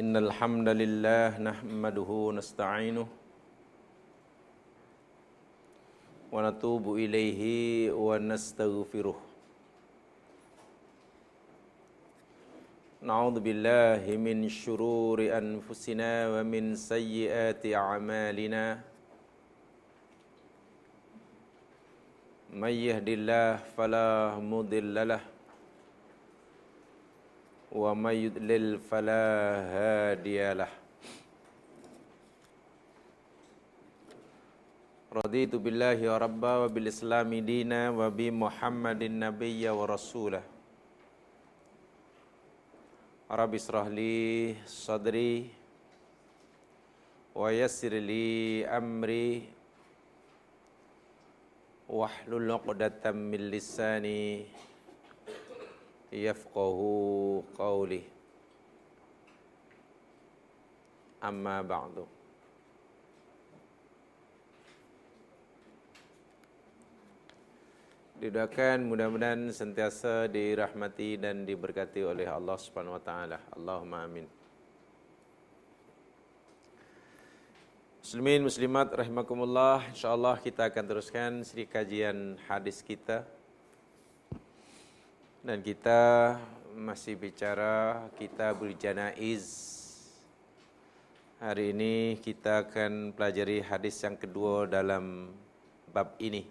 إن الحمد لله نحمده ونستعينه ونتوب إليه ونستغفره. نعوذ بالله من شرور أنفسنا ومن سيئات أعمالنا. من يهد الله فلا مضل له ومن يضلل فلا هادي له. رضيت بالله ربا وبالإسلام دينا وبمحمد النبي ورسوله. رب اشرح لي صدري ويسر لي أمري. واحلل عقدة من لساني yafqahu qawli amma ba'du Didoakan mudah-mudahan sentiasa dirahmati dan diberkati oleh Allah Subhanahu wa taala. Allahumma amin. Muslimin muslimat rahimakumullah, insyaallah kita akan teruskan siri kajian hadis kita dan kita masih bicara kitabul janaiz. Hari ini kita akan pelajari hadis yang kedua dalam bab ini.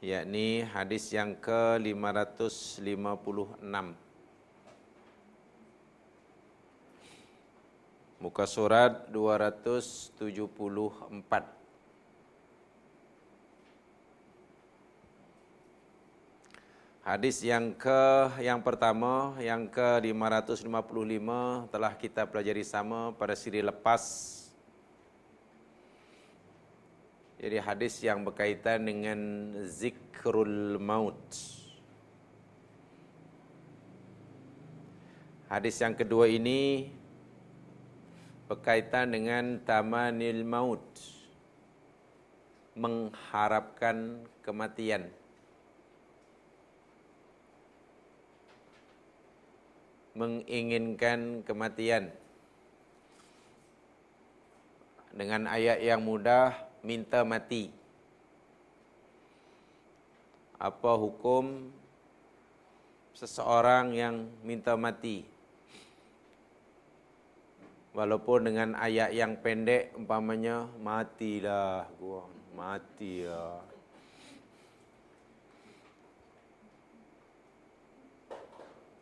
Yakni hadis yang ke-556. Muka surat 274. Hadis yang ke yang pertama, yang ke 555 telah kita pelajari sama pada siri lepas. Jadi hadis yang berkaitan dengan zikrul maut. Hadis yang kedua ini berkaitan dengan tamanil maut. Mengharapkan kematian. Menginginkan kematian. Dengan ayat yang mudah, minta mati. Apa hukum seseorang yang minta mati? Walaupun dengan ayat yang pendek, umpamanya, matilah gua, matilah.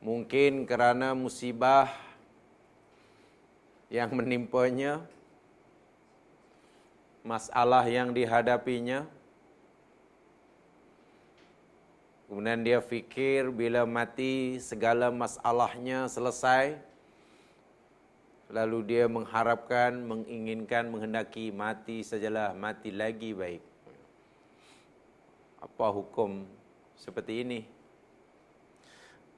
Mungkin kerana musibah yang menimpanya, masalah yang dihadapinya, kemudian dia fikir bila mati segala masalahnya selesai, lalu dia mengharapkan, menginginkan, menghendaki mati sajalah, mati lagi baik. Apa hukum seperti ini?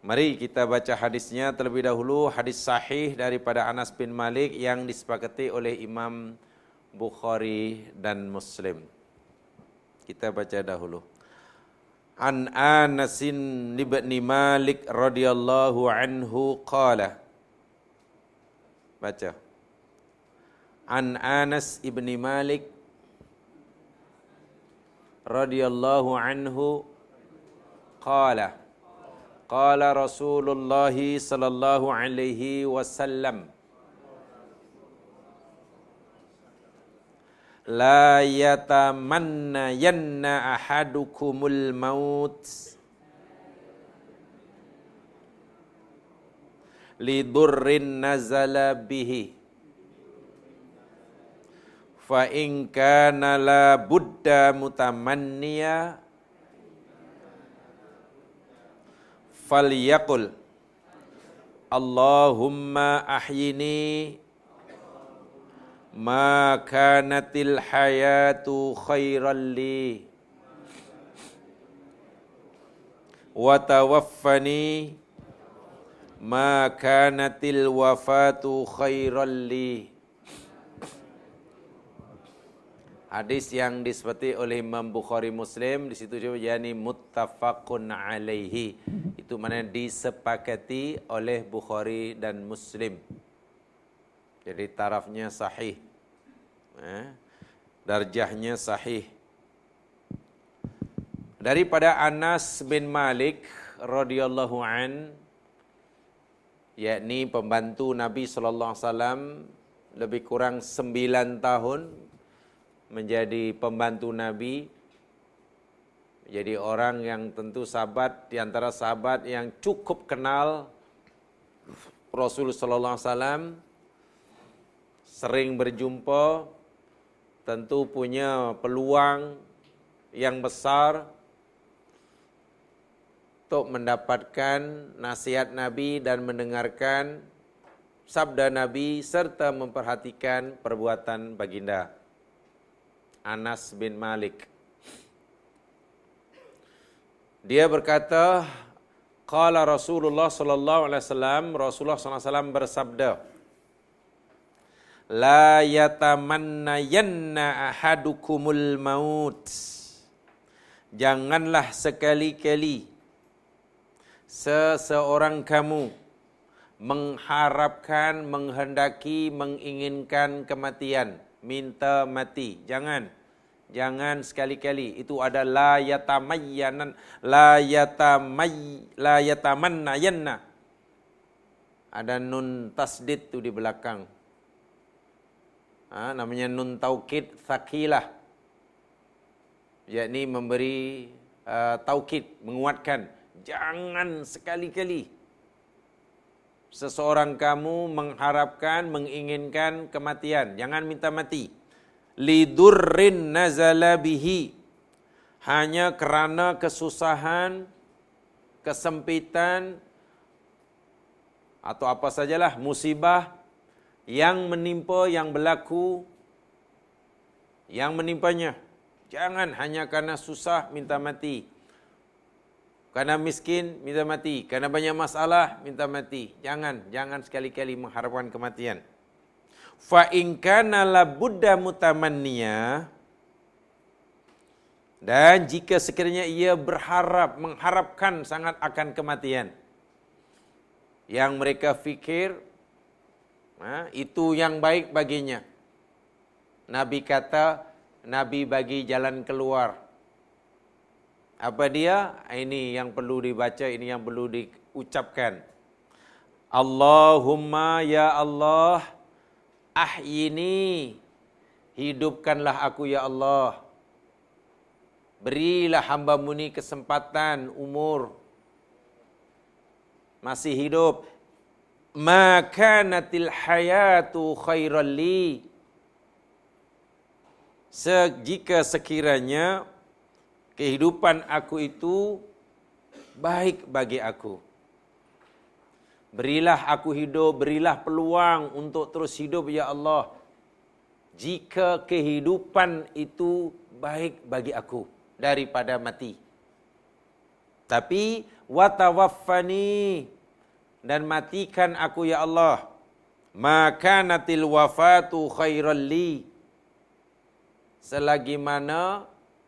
Mari kita baca hadisnya terlebih dahulu hadis sahih daripada Anas bin Malik yang disepakati oleh Imam Bukhari dan Muslim. Kita baca dahulu. An Anas bin Malik radhiyallahu anhu qala. Baca. An Anas ibni Malik radhiyallahu anhu qala. Qala Rasulullah sallallahu alaihi wasallam La yatamanna yanna ahadukumul maut lidurrin nazala bihi fa in kana la budda mutamanniya falyaqul Allahumma ahyini ma kanatil hayatu khairan li wa tawaffani ma kanatil wafatu khairan li Hadis yang disebut oleh Imam Bukhari Muslim di situ juga yani muttafaqun alaihi. Itu mana disepakati oleh Bukhari dan Muslim. Jadi tarafnya sahih. Eh, darjahnya sahih. Daripada Anas bin Malik radhiyallahu an yakni pembantu Nabi sallallahu alaihi wasallam lebih kurang sembilan tahun menjadi pembantu Nabi jadi orang yang tentu sahabat di antara sahabat yang cukup kenal Rasulullah sallallahu alaihi wasallam sering berjumpa tentu punya peluang yang besar untuk mendapatkan nasihat Nabi dan mendengarkan sabda Nabi serta memperhatikan perbuatan baginda. Anas bin Malik. Dia berkata, qala Rasulullah sallallahu alaihi wasallam, Rasulullah sallallahu alaihi wasallam bersabda, La yatamanna yanna ahadukumul maut. Janganlah sekali-kali seseorang kamu mengharapkan, menghendaki, menginginkan kematian, minta mati. Jangan. Jangan sekali-kali. Itu ada la yatamayyanan, la yatamay, la yatamannayanna. Ada nun tasdid tu di belakang. Ha, namanya nun taukid thakilah. Yakni memberi uh, taukid, menguatkan jangan sekali-kali seseorang kamu mengharapkan, menginginkan kematian. Jangan minta mati. Lidurrin nazala bihi. Hanya kerana kesusahan, kesempitan, atau apa sajalah musibah yang menimpa, yang berlaku, yang menimpanya. Jangan hanya karena susah minta mati. Karena miskin, minta mati. Karena banyak masalah, minta mati. Jangan, jangan sekali-kali mengharapkan kematian. Fa in kana la budda mutamanniya dan jika sekiranya ia berharap mengharapkan sangat akan kematian yang mereka fikir ha, itu yang baik baginya Nabi kata Nabi bagi jalan keluar apa dia? Ini yang perlu dibaca, ini yang perlu diucapkan. Allahumma ya Allah, ahyini, hidupkanlah aku ya Allah. Berilah hamba ni kesempatan umur masih hidup. Maka natil hayatu khairan li. Jika sekiranya kehidupan aku itu baik bagi aku. Berilah aku hidup, berilah peluang untuk terus hidup ya Allah. Jika kehidupan itu baik bagi aku daripada mati. Tapi watawaffani dan matikan aku ya Allah. Maka natil wafatu khairan li. Selagi mana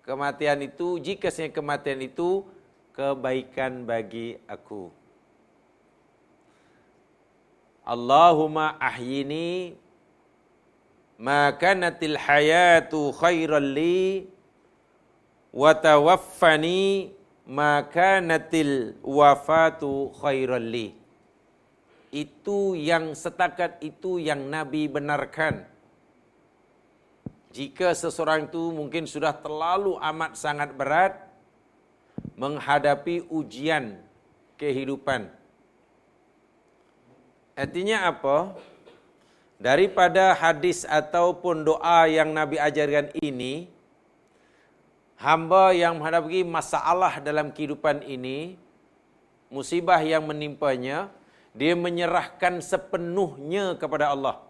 kematian itu jika saya kematian itu kebaikan bagi aku. Allahumma ahyini ma kanatil hayatu khairan li wa tawaffani ma kanatil wafatu khairan li. Itu yang setakat itu yang Nabi benarkan jika seseorang itu mungkin sudah terlalu amat sangat berat menghadapi ujian kehidupan. Artinya apa? Daripada hadis ataupun doa yang Nabi ajarkan ini, hamba yang menghadapi masalah dalam kehidupan ini, musibah yang menimpanya, dia menyerahkan sepenuhnya kepada Allah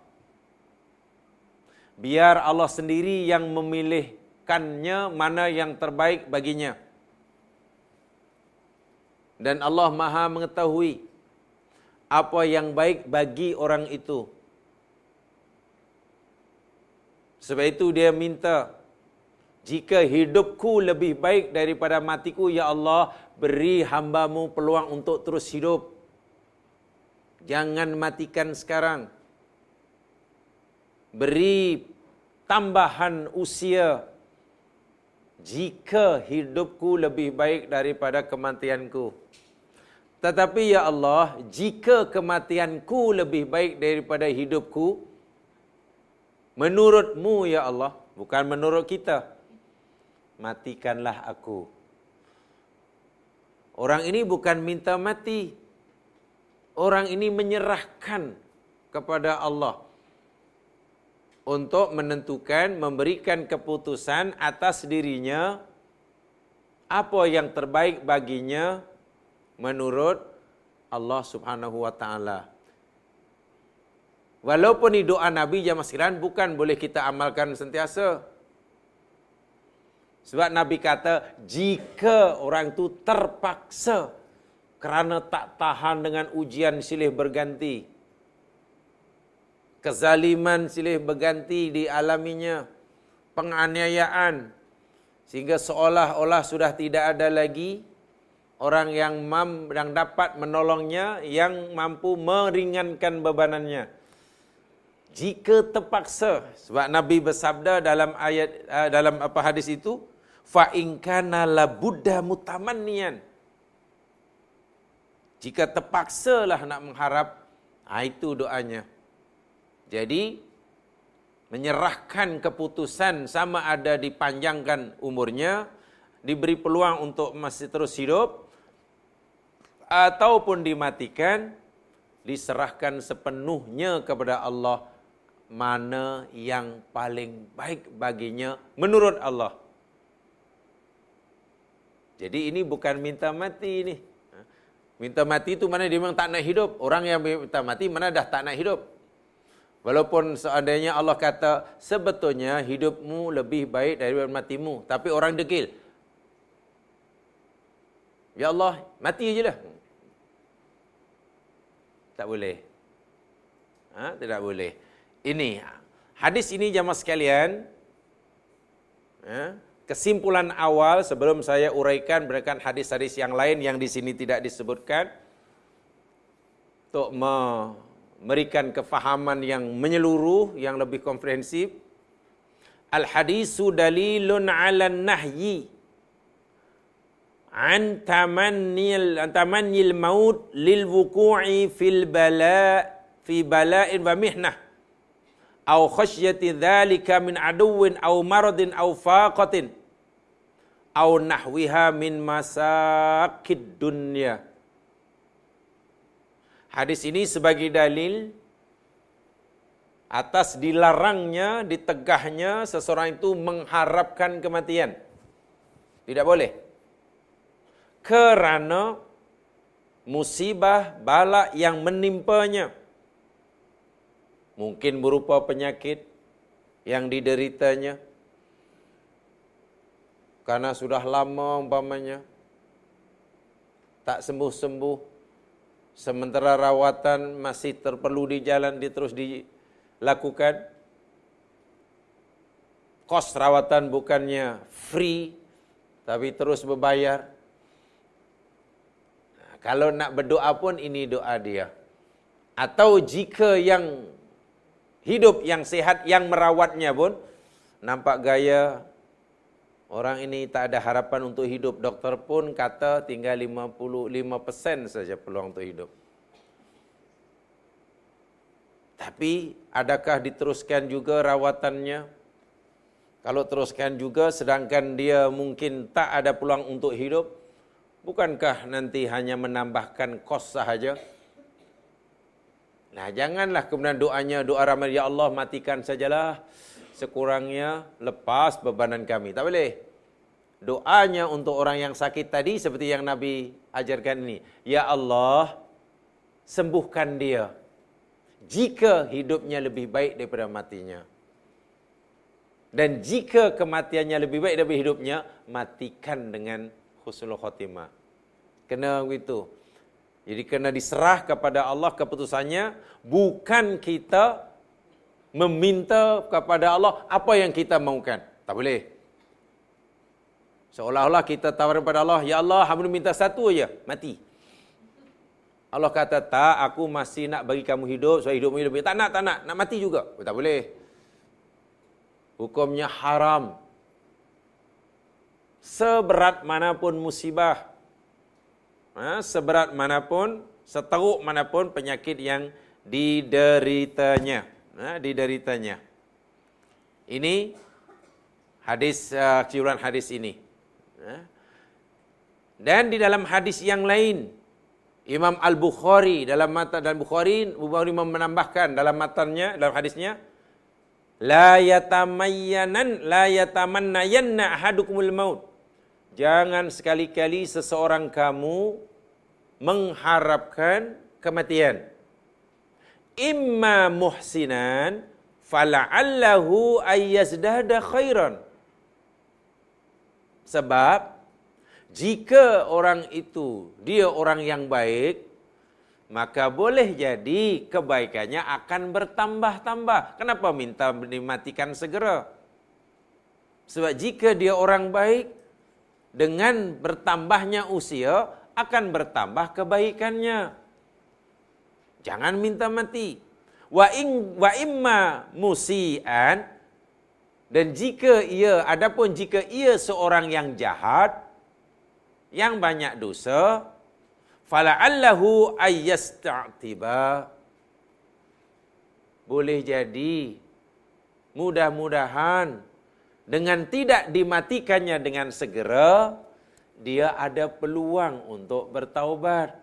biar Allah sendiri yang memilihkannya mana yang terbaik baginya. Dan Allah Maha mengetahui apa yang baik bagi orang itu. Sebab itu dia minta Jika hidupku lebih baik daripada matiku, Ya Allah, beri hambamu peluang untuk terus hidup. Jangan matikan sekarang. Beri tambahan usia. Jika hidupku lebih baik daripada kematianku. Tetapi ya Allah, jika kematianku lebih baik daripada hidupku, menurutmu ya Allah, bukan menurut kita, matikanlah aku. Orang ini bukan minta mati. Orang ini menyerahkan kepada Allah untuk menentukan, memberikan keputusan atas dirinya apa yang terbaik baginya menurut Allah Subhanahu wa taala. Walaupun ini doa Nabi zaman sekarang bukan boleh kita amalkan sentiasa. Sebab Nabi kata, jika orang itu terpaksa kerana tak tahan dengan ujian silih berganti. Kezaliman silih berganti di alaminya. Penganiayaan. Sehingga seolah-olah sudah tidak ada lagi orang yang mam, yang dapat menolongnya, yang mampu meringankan bebanannya. Jika terpaksa, sebab Nabi bersabda dalam ayat uh, dalam apa hadis itu, fa in kana la budda mutamannian jika terpaksalah nak mengharap ha, itu doanya jadi menyerahkan keputusan sama ada dipanjangkan umurnya diberi peluang untuk masih terus hidup ataupun dimatikan diserahkan sepenuhnya kepada Allah mana yang paling baik baginya menurut Allah jadi ini bukan minta mati ini. Minta mati itu mana dia memang tak nak hidup. Orang yang minta mati mana dah tak nak hidup. Walaupun seandainya Allah kata sebetulnya hidupmu lebih baik daripada matimu. Tapi orang degil. Ya Allah, mati aja lah. Tak boleh. Ha? Tidak boleh. Ini, hadis ini jamaah sekalian. Ha? kesimpulan awal sebelum saya uraikan berikan hadis-hadis yang lain yang di sini tidak disebutkan untuk memberikan kefahaman yang menyeluruh yang lebih komprehensif. Al hadisu dalilun ala nahyi. An tamannil an tamannil maut lil wuqu'i fil bala fi bala'in wa mihnah. Au khasyati dzalika min aduwwin au maradin au faqatin. Au nahwiha min masakid dunya. Hadis ini sebagai dalil atas dilarangnya, ditegahnya seseorang itu mengharapkan kematian. Tidak boleh. Kerana musibah bala yang menimpanya mungkin berupa penyakit yang dideritanya karena sudah lama umpamanya tak sembuh-sembuh sementara rawatan masih terperlu di jalan di terus dilakukan. Kos rawatan bukannya free tapi terus berbayar. Kalau nak berdoa pun ini doa dia. Atau jika yang hidup yang sehat yang merawatnya pun nampak gaya orang ini tak ada harapan untuk hidup. Doktor pun kata tinggal 55% saja peluang untuk hidup. Tapi adakah diteruskan juga rawatannya? Kalau teruskan juga sedangkan dia mungkin tak ada peluang untuk hidup, bukankah nanti hanya menambahkan kos sahaja? Nah, janganlah kemudian doanya doa ramai ya Allah matikan sajalah sekurangnya lepas bebanan kami. Tak boleh. Doanya untuk orang yang sakit tadi seperti yang Nabi ajarkan ini. Ya Allah, sembuhkan dia. Jika hidupnya lebih baik daripada matinya. Dan jika kematiannya lebih baik daripada hidupnya, matikan dengan husnul khotimah. Kena begitu. Jadi kena diserah kepada Allah keputusannya. Bukan kita meminta kepada Allah apa yang kita mahukan. Tak boleh. Seolah-olah kita tawar kepada Allah, Ya Allah, hamba minta satu aja, mati. Allah kata, tak, aku masih nak bagi kamu hidup, so hidup hidup. Tak nak, tak nak, nak mati juga. Oh, tak boleh. Hukumnya haram. Seberat manapun musibah, ha, seberat manapun, seteruk manapun penyakit yang dideritanya. Ha, dideritanya. Ini hadis, uh, kesimpulan hadis ini. Dan di dalam hadis yang lain, Imam Al-Bukhari dalam mata dan Bukhari, Bukhari menambahkan dalam matanya, dalam hadisnya, la yatamayyanan la yatamannayanna ahadukumul maut. Jangan sekali-kali seseorang kamu mengharapkan kematian. Imma muhsinan fala'allahu ayyazdada khairan. Sebab jika orang itu dia orang yang baik, maka boleh jadi kebaikannya akan bertambah-tambah. Kenapa minta dimatikan segera? Sebab jika dia orang baik, dengan bertambahnya usia akan bertambah kebaikannya. Jangan minta mati. Wa in wa imma musian. Dan jika ia adapun jika ia seorang yang jahat yang banyak dosa fala'allahu ayyasta'tiba. Boleh jadi mudah-mudahan dengan tidak dimatikannya dengan segera dia ada peluang untuk bertaubat.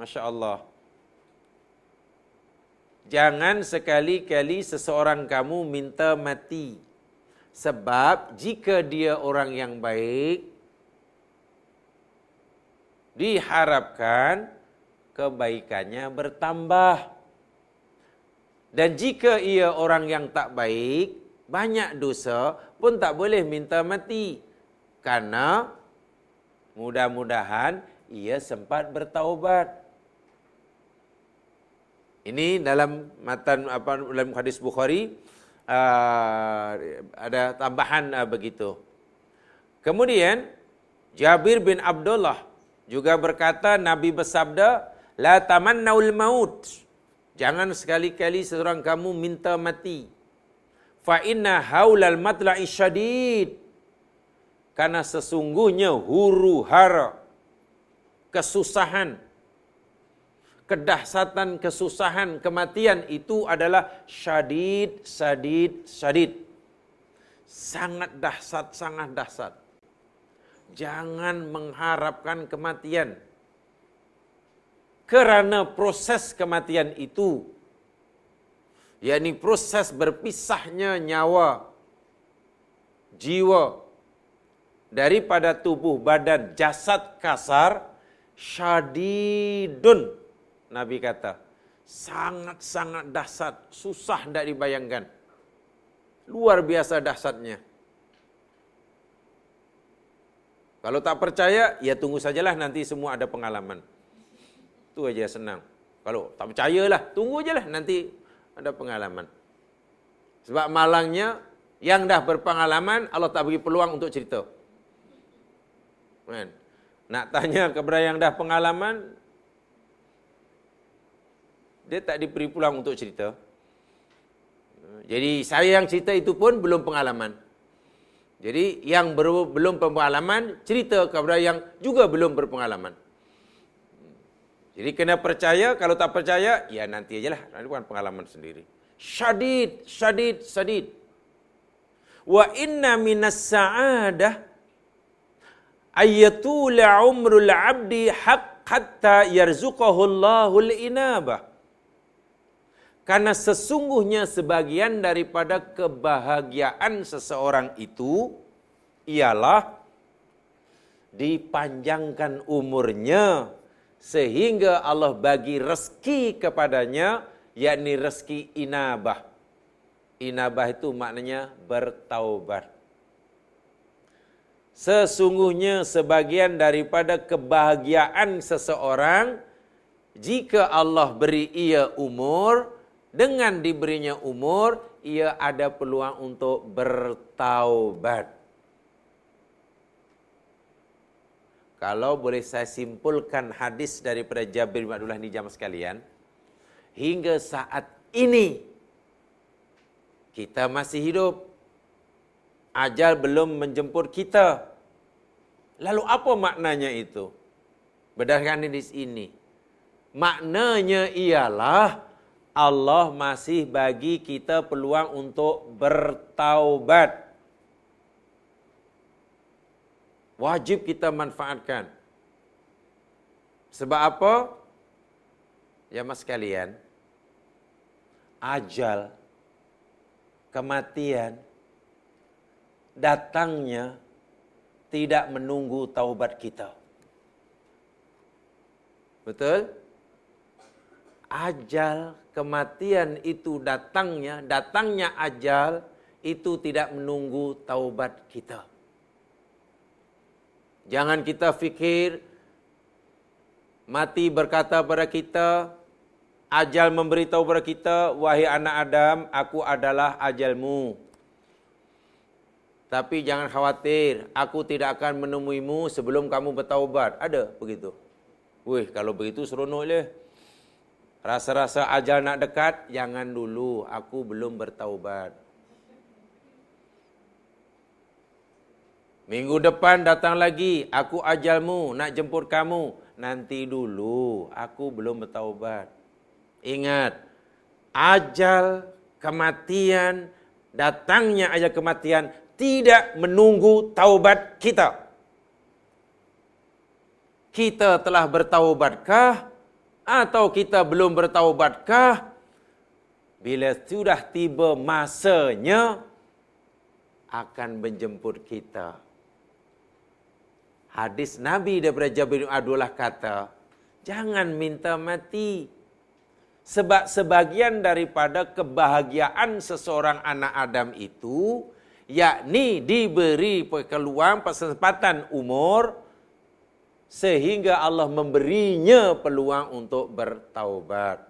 Masya Allah Jangan sekali-kali seseorang kamu minta mati. Sebab jika dia orang yang baik, diharapkan kebaikannya bertambah. Dan jika ia orang yang tak baik, banyak dosa pun tak boleh minta mati. Karena mudah-mudahan ia sempat bertaubat. Ini dalam matan apa dalam hadis Bukhari uh, ada tambahan uh, begitu. Kemudian Jabir bin Abdullah juga berkata Nabi bersabda la tamannaul maut. Jangan sekali-kali seorang kamu minta mati. Fa inna haulal matla'i syadid. Karena sesungguhnya huru hara kesusahan kedahsatan, kesusahan, kematian itu adalah syadid, syadid, syadid. Sangat dahsyat, sangat dahsyat. Jangan mengharapkan kematian. Kerana proses kematian itu, yakni proses berpisahnya nyawa, jiwa, daripada tubuh badan jasad kasar, syadidun, Nabi kata, sangat-sangat dahsyat, susah tidak dibayangkan. Luar biasa dahsyatnya. Kalau tak percaya, ya tunggu sajalah nanti semua ada pengalaman. Itu aja senang. Kalau tak percayalah, tunggu ajalah nanti ada pengalaman. Sebab malangnya, yang dah berpengalaman, Allah tak beri peluang untuk cerita. Kan? Nak tanya kepada yang dah pengalaman, dia tak diberi pulang untuk cerita. Jadi saya yang cerita itu pun belum pengalaman. Jadi yang ber- belum pengalaman cerita kepada yang juga belum berpengalaman. Jadi kena percaya, kalau tak percaya, ya nanti ajalah. Nanti bukan pengalaman sendiri. Syadid, syadid, syadid. Wa inna minas sa'adah ayyatula umrul abdi haq hatta yarzuqahu Allahul inabah. Karena sesungguhnya sebagian daripada kebahagiaan seseorang itu ialah dipanjangkan umurnya sehingga Allah bagi rezeki kepadanya yakni rezeki inabah. Inabah itu maknanya bertaubat. Sesungguhnya sebagian daripada kebahagiaan seseorang jika Allah beri ia umur, dengan diberinya umur, ia ada peluang untuk bertaubat. kalau boleh saya simpulkan hadis daripada Jabir bin Abdullah ni jamaah sekalian, hingga saat ini kita masih hidup. Ajal belum menjemput kita. Lalu apa maknanya itu? Berdasarkan hadis ini. Maknanya ialah Allah masih bagi kita peluang untuk bertaubat. Wajib kita manfaatkan. Sebab apa? Ya mas sekalian, ajal, kematian, datangnya tidak menunggu taubat kita. Betul? Ajal, kematian itu datangnya, datangnya ajal itu tidak menunggu taubat kita. Jangan kita fikir mati berkata kepada kita, ajal memberitahu kepada kita, wahai anak Adam, aku adalah ajalmu. Tapi jangan khawatir, aku tidak akan menemuimu sebelum kamu bertaubat. Ada begitu. Wih, kalau begitu seronok le. Rasa-rasa ajal nak dekat, jangan dulu, aku belum bertaubat. Minggu depan datang lagi, aku ajalmu, nak jemput kamu. Nanti dulu, aku belum bertaubat. Ingat, ajal kematian, datangnya ajal kematian tidak menunggu taubat kita. Kita telah bertaubatkah atau kita belum bertaubatkah? Bila sudah tiba masanya akan menjemput kita. Hadis Nabi daripada Jabir bin Abdullah kata, jangan minta mati. Sebab sebagian daripada kebahagiaan seseorang anak Adam itu, yakni diberi peluang kesempatan umur, sehingga Allah memberinya peluang untuk bertaubat.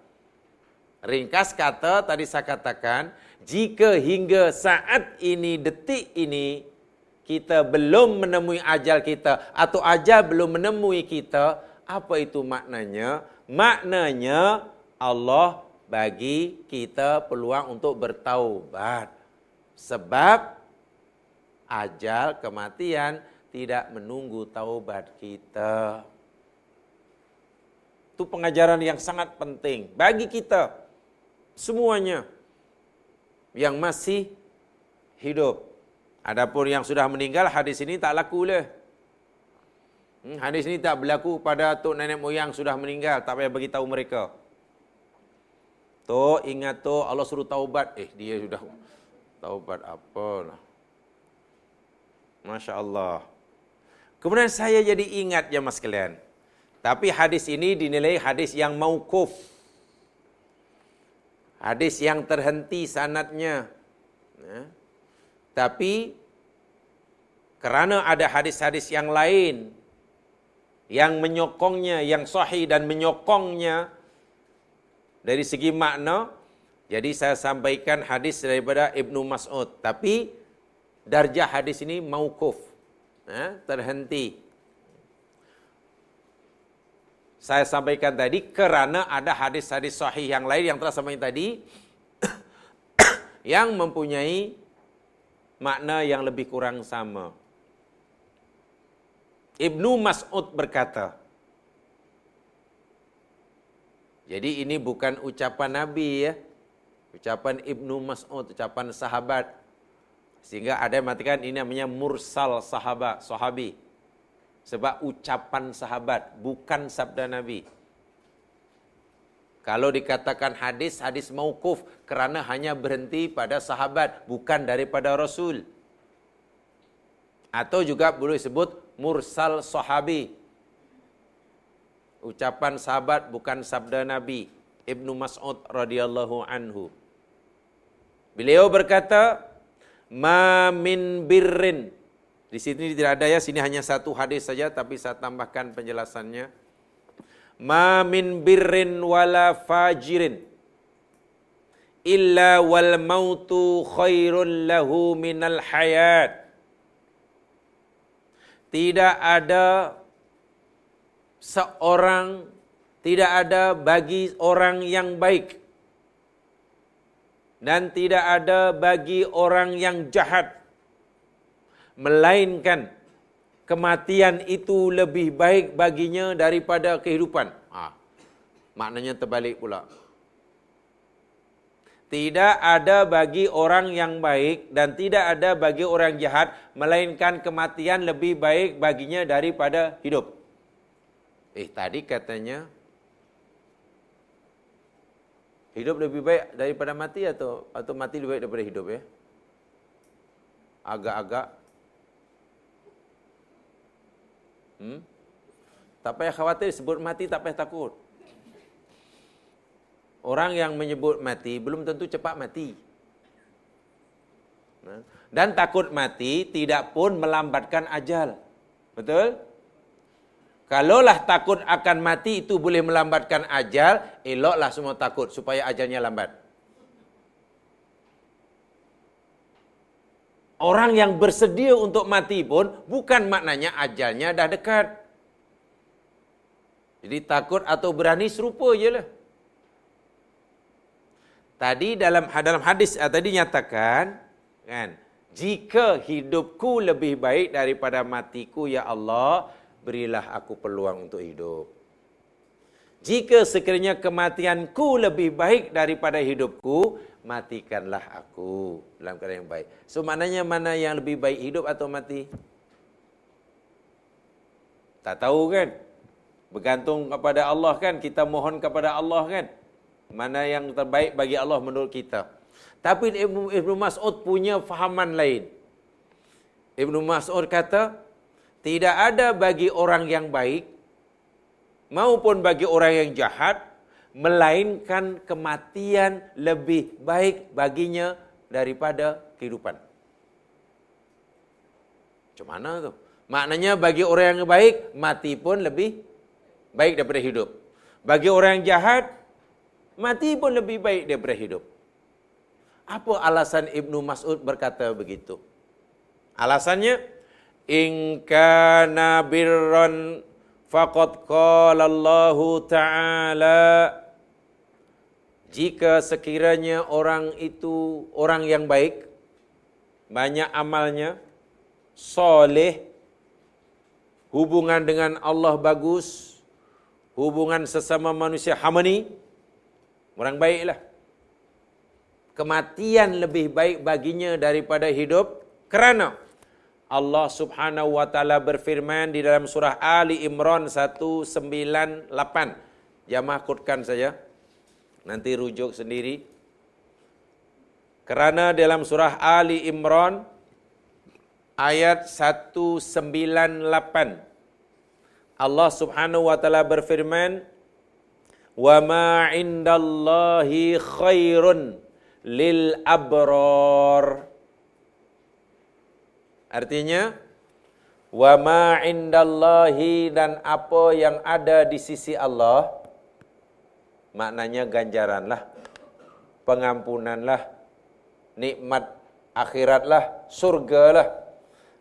Ringkas kata, tadi saya katakan, jika hingga saat ini, detik ini, kita belum menemui ajal kita atau ajal belum menemui kita, apa itu maknanya? Maknanya Allah bagi kita peluang untuk bertaubat. Sebab ajal kematian tidak menunggu taubat kita. Itu pengajaran yang sangat penting bagi kita semuanya yang masih hidup. Adapun yang sudah meninggal, hadis ini tak laku lah. Hadis ini tak berlaku pada tok nenek moyang sudah meninggal. Tak payah bagi tahu mereka. Tok ingat tok Allah suruh taubat. Eh dia sudah taubat apa lah. Masya Allah. Kemudian saya jadi ingat ya mas kalian. Tapi hadis ini dinilai hadis yang maukuf. Hadis yang terhenti sanatnya. Ya. Tapi kerana ada hadis-hadis yang lain yang menyokongnya, yang sahih dan menyokongnya dari segi makna, jadi saya sampaikan hadis daripada Ibnu Mas'ud. Tapi darjah hadis ini maukuf, ya, terhenti. Saya sampaikan tadi kerana ada hadis-hadis sahih yang lain yang telah sampaikan tadi yang mempunyai makna yang lebih kurang sama. Ibnu Mas'ud berkata, jadi ini bukan ucapan Nabi ya. Ucapan Ibnu Mas'ud, ucapan sahabat. Sehingga ada yang mengatakan ini namanya mursal sahabat, sahabi. Sebab ucapan sahabat, bukan sabda Nabi. Kalau dikatakan hadis, hadis maukuf kerana hanya berhenti pada sahabat, bukan daripada Rasul. Atau juga boleh sebut mursal sahabi. Ucapan sahabat bukan sabda Nabi. Ibnu Mas'ud radhiyallahu anhu. Beliau berkata, "Ma min birrin." Di sini tidak ada ya, sini hanya satu hadis saja tapi saya tambahkan penjelasannya. Ma min birrin wala fajirin. Illa wal mautu khairun lahu minal hayat. Tidak ada seorang tidak ada bagi orang yang baik dan tidak ada bagi orang yang jahat melainkan kematian itu lebih baik baginya daripada kehidupan. Ha. Maknanya terbalik pula. Tidak ada bagi orang yang baik dan tidak ada bagi orang jahat melainkan kematian lebih baik baginya daripada hidup. Eh tadi katanya hidup lebih baik daripada mati atau atau mati lebih baik daripada hidup ya? Agak-agak Hmm? Tak payah khawatir sebut mati tak payah takut. Orang yang menyebut mati belum tentu cepat mati. Dan takut mati tidak pun melambatkan ajal. Betul? Kalaulah takut akan mati itu boleh melambatkan ajal, eloklah semua takut supaya ajalnya lambat. Orang yang bersedia untuk mati pun bukan maknanya ajalnya dah dekat. Jadi takut atau berani serupa je lah. Tadi dalam dalam hadis uh, tadi nyatakan kan jika hidupku lebih baik daripada matiku ya Allah berilah aku peluang untuk hidup. Jika sekiranya kematianku lebih baik daripada hidupku, matikanlah aku dalam keadaan yang baik. So maknanya mana yang lebih baik hidup atau mati? Tak tahu kan? Bergantung kepada Allah kan? Kita mohon kepada Allah kan? Mana yang terbaik bagi Allah menurut kita. Tapi Ibnu Ibnu Mas'ud punya fahaman lain. Ibnu Mas'ud kata, tidak ada bagi orang yang baik maupun bagi orang yang jahat melainkan kematian lebih baik baginya daripada kehidupan. Macam mana tu? Maknanya bagi orang yang baik, mati pun lebih baik daripada hidup. Bagi orang yang jahat, mati pun lebih baik daripada hidup. Apa alasan Ibnu Mas'ud berkata begitu? Alasannya, In kana birran faqad qala Ta'ala. Jika sekiranya orang itu orang yang baik banyak amalnya soleh hubungan dengan Allah bagus hubungan sesama manusia harmoni orang baiklah. Kematian lebih baik baginya daripada hidup kerana Allah Subhanahu wa taala berfirman di dalam surah Ali Imran 198. Jamaah kutkan saja. Nanti rujuk sendiri. Kerana dalam surah Ali Imran ayat 198 Allah Subhanahu wa taala berfirman wa ma indallahi khairun lil abrar Artinya wa ma indallahi dan apa yang ada di sisi Allah maknanya ganjaranlah pengampunanlah nikmat akhiratlah surgalah.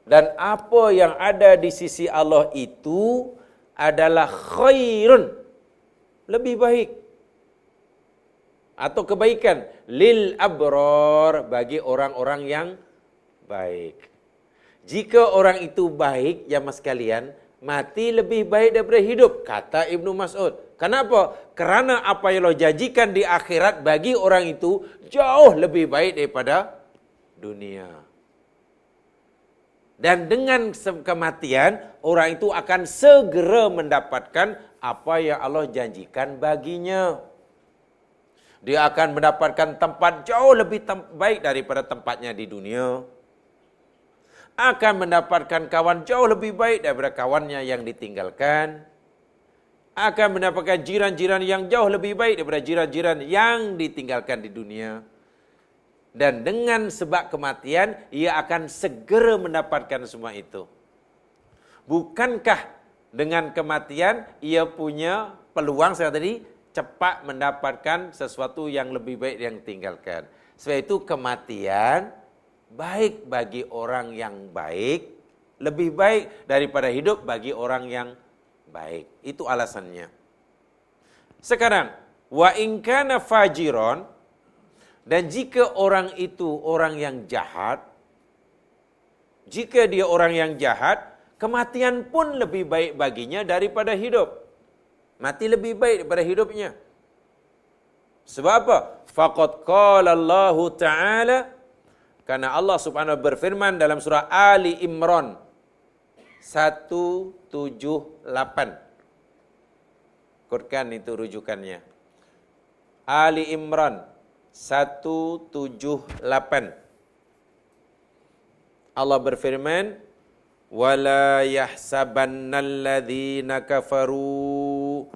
Dan apa yang ada di sisi Allah itu adalah khairun lebih baik atau kebaikan. Lil abror bagi orang-orang yang baik jika orang itu baik, ya mas kalian, mati lebih baik daripada hidup. Kata Ibnu Mas'ud. Kenapa? Kerana apa yang Allah janjikan di akhirat bagi orang itu jauh lebih baik daripada dunia. Dan dengan kematian, orang itu akan segera mendapatkan apa yang Allah janjikan baginya. Dia akan mendapatkan tempat jauh lebih baik daripada tempatnya di dunia akan mendapatkan kawan jauh lebih baik daripada kawannya yang ditinggalkan. Akan mendapatkan jiran-jiran yang jauh lebih baik daripada jiran-jiran yang ditinggalkan di dunia. Dan dengan sebab kematian, ia akan segera mendapatkan semua itu. Bukankah dengan kematian, ia punya peluang, saya tadi, cepat mendapatkan sesuatu yang lebih baik yang ditinggalkan. Sebab itu kematian baik bagi orang yang baik lebih baik daripada hidup bagi orang yang baik. Itu alasannya. Sekarang, wa in kana fajiron dan jika orang itu orang yang jahat, jika dia orang yang jahat, kematian pun lebih baik baginya daripada hidup. Mati lebih baik daripada hidupnya. Sebab apa? Faqad qala Allah Ta'ala karena Allah Subhanahu berfirman dalam surah Ali Imran 178. Quran itu rujukannya. Ali Imran 178. Allah berfirman, "Wala yahsabannal ladzina kafaru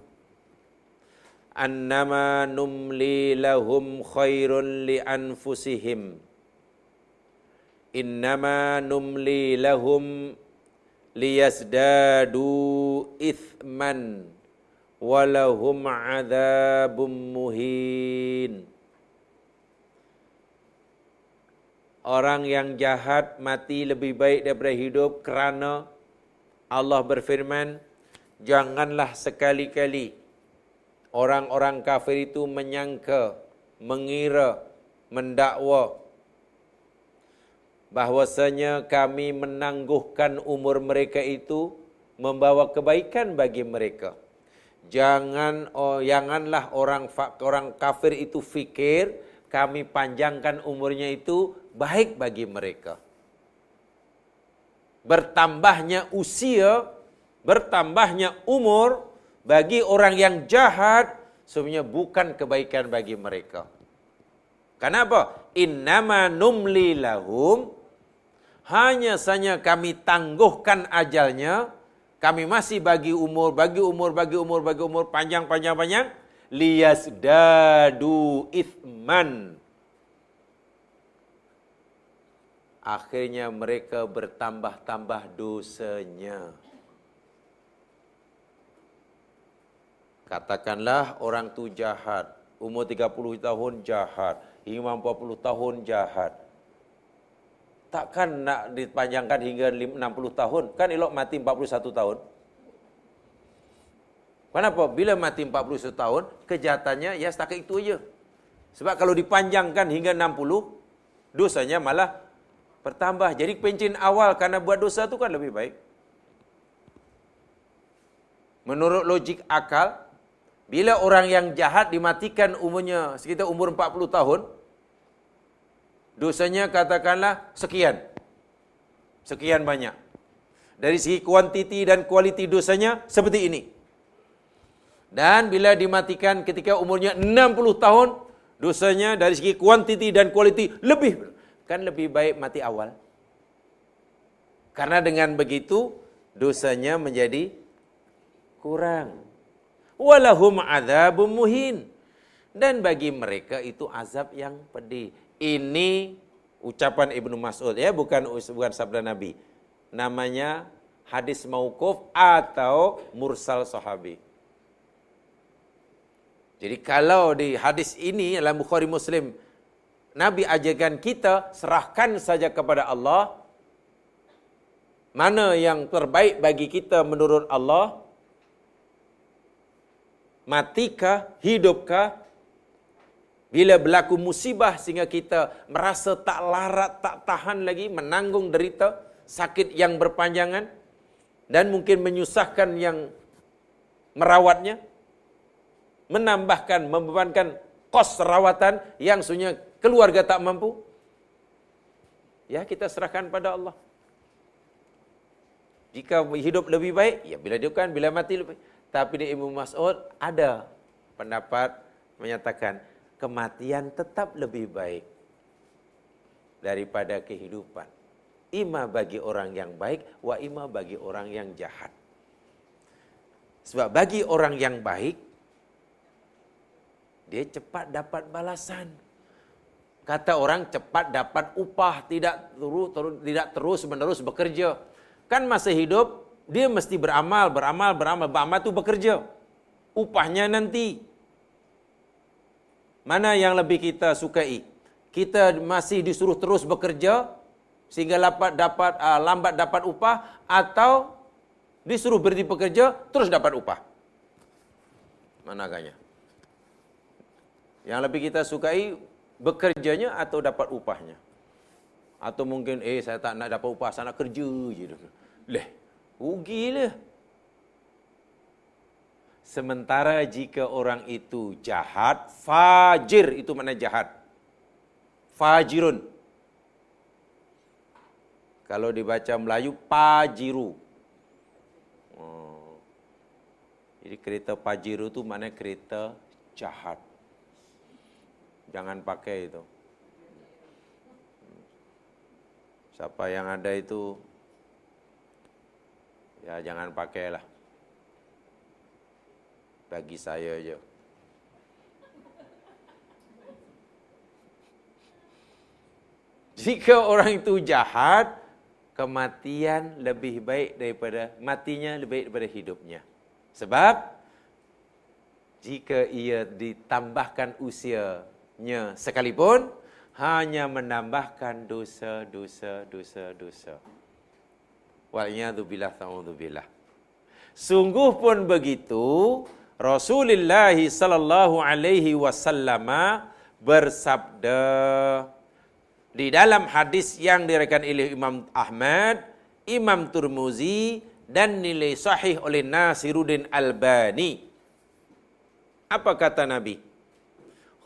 annama numli lahum khairun li anfusihim." Innama numli lahum liyazdadu ithman walahum adzabum muhin. Orang yang jahat mati lebih baik daripada hidup kerana Allah berfirman janganlah sekali-kali orang-orang kafir itu menyangka mengira mendakwa bahwasanya kami menangguhkan umur mereka itu membawa kebaikan bagi mereka. Jangan oh, janganlah orang orang kafir itu fikir kami panjangkan umurnya itu baik bagi mereka. Bertambahnya usia, bertambahnya umur bagi orang yang jahat sebenarnya bukan kebaikan bagi mereka. Kenapa? Innama numli lahum hanya saja kami tangguhkan ajalnya, kami masih bagi umur, bagi umur, bagi umur, bagi umur panjang, panjang, panjang, lias dadu ithman. Akhirnya mereka bertambah-tambah dosanya. Katakanlah orang tu jahat, umur 30 tahun jahat, 50 tahun jahat takkan nak dipanjangkan hingga 60 tahun. Kan elok mati 41 tahun. Kenapa? Bila mati 41 tahun, kejahatannya ya setakat itu aja. Sebab kalau dipanjangkan hingga 60, dosanya malah bertambah. Jadi pencin awal karena buat dosa itu kan lebih baik. Menurut logik akal, bila orang yang jahat dimatikan umurnya sekitar umur 40 tahun, dosanya katakanlah sekian. Sekian banyak. Dari segi kuantiti dan kualiti dosanya seperti ini. Dan bila dimatikan ketika umurnya 60 tahun, dosanya dari segi kuantiti dan kualiti lebih. Kan lebih baik mati awal. Karena dengan begitu, dosanya menjadi kurang. Walahum azabum muhin. Dan bagi mereka itu azab yang pedih ini ucapan Ibnu Mas'ud ya, bukan bukan sabda Nabi. Namanya hadis mauquf atau mursal sahabi. Jadi kalau di hadis ini dalam Bukhari Muslim Nabi ajarkan kita serahkan saja kepada Allah mana yang terbaik bagi kita menurut Allah matikah hidupkah bila berlaku musibah sehingga kita merasa tak larat, tak tahan lagi menanggung derita, sakit yang berpanjangan dan mungkin menyusahkan yang merawatnya, menambahkan, membebankan kos rawatan yang sebenarnya keluarga tak mampu. Ya, kita serahkan pada Allah. Jika hidup lebih baik, ya bila dia kan, bila mati lebih. Tapi di Imam Mas'ud ada pendapat menyatakan, kematian tetap lebih baik daripada kehidupan. Ima bagi orang yang baik, wa ima bagi orang yang jahat. Sebab bagi orang yang baik, dia cepat dapat balasan. Kata orang cepat dapat upah, tidak terus, terus tidak terus menerus bekerja. Kan masa hidup dia mesti beramal, beramal, beramal, beramal tu bekerja. Upahnya nanti. Mana yang lebih kita sukai? Kita masih disuruh terus bekerja sehingga lambat dapat uh, lambat dapat upah atau Disuruh berhenti bekerja, terus dapat upah. Mana agaknya? Yang lebih kita sukai bekerjanya atau dapat upahnya? Atau mungkin, eh saya tak nak dapat upah, saya nak kerja je. Leh, rugilah. Sementara jika orang itu jahat, fajir itu mana jahat. Fajirun. Kalau dibaca Melayu, pajiru. Oh. Jadi kereta pajiru itu mana kereta jahat. Jangan pakai itu. Siapa yang ada itu, ya jangan pakailah bagi saya je. Jika orang itu jahat, kematian lebih baik daripada matinya lebih baik daripada hidupnya. Sebab jika ia ditambahkan usianya sekalipun hanya menambahkan dosa dosa dosa dosa. Wa'iyadu billah ta'udhu billah. Sungguh pun begitu, Rasulullah sallallahu alaihi wasallam bersabda di dalam hadis yang diriwayatkan oleh Imam Ahmad, Imam Turmuzi dan nilai sahih oleh Nasiruddin Albani. Apa kata Nabi?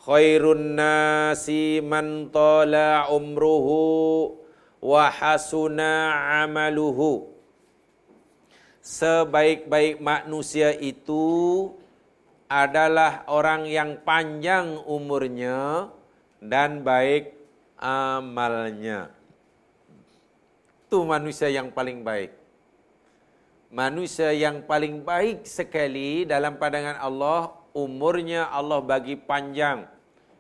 Khairun nasi man tala umruhu wa hasuna amaluhu. Sebaik-baik manusia itu adalah orang yang panjang umurnya dan baik amalnya. Itu manusia yang paling baik. Manusia yang paling baik sekali dalam pandangan Allah, umurnya Allah bagi panjang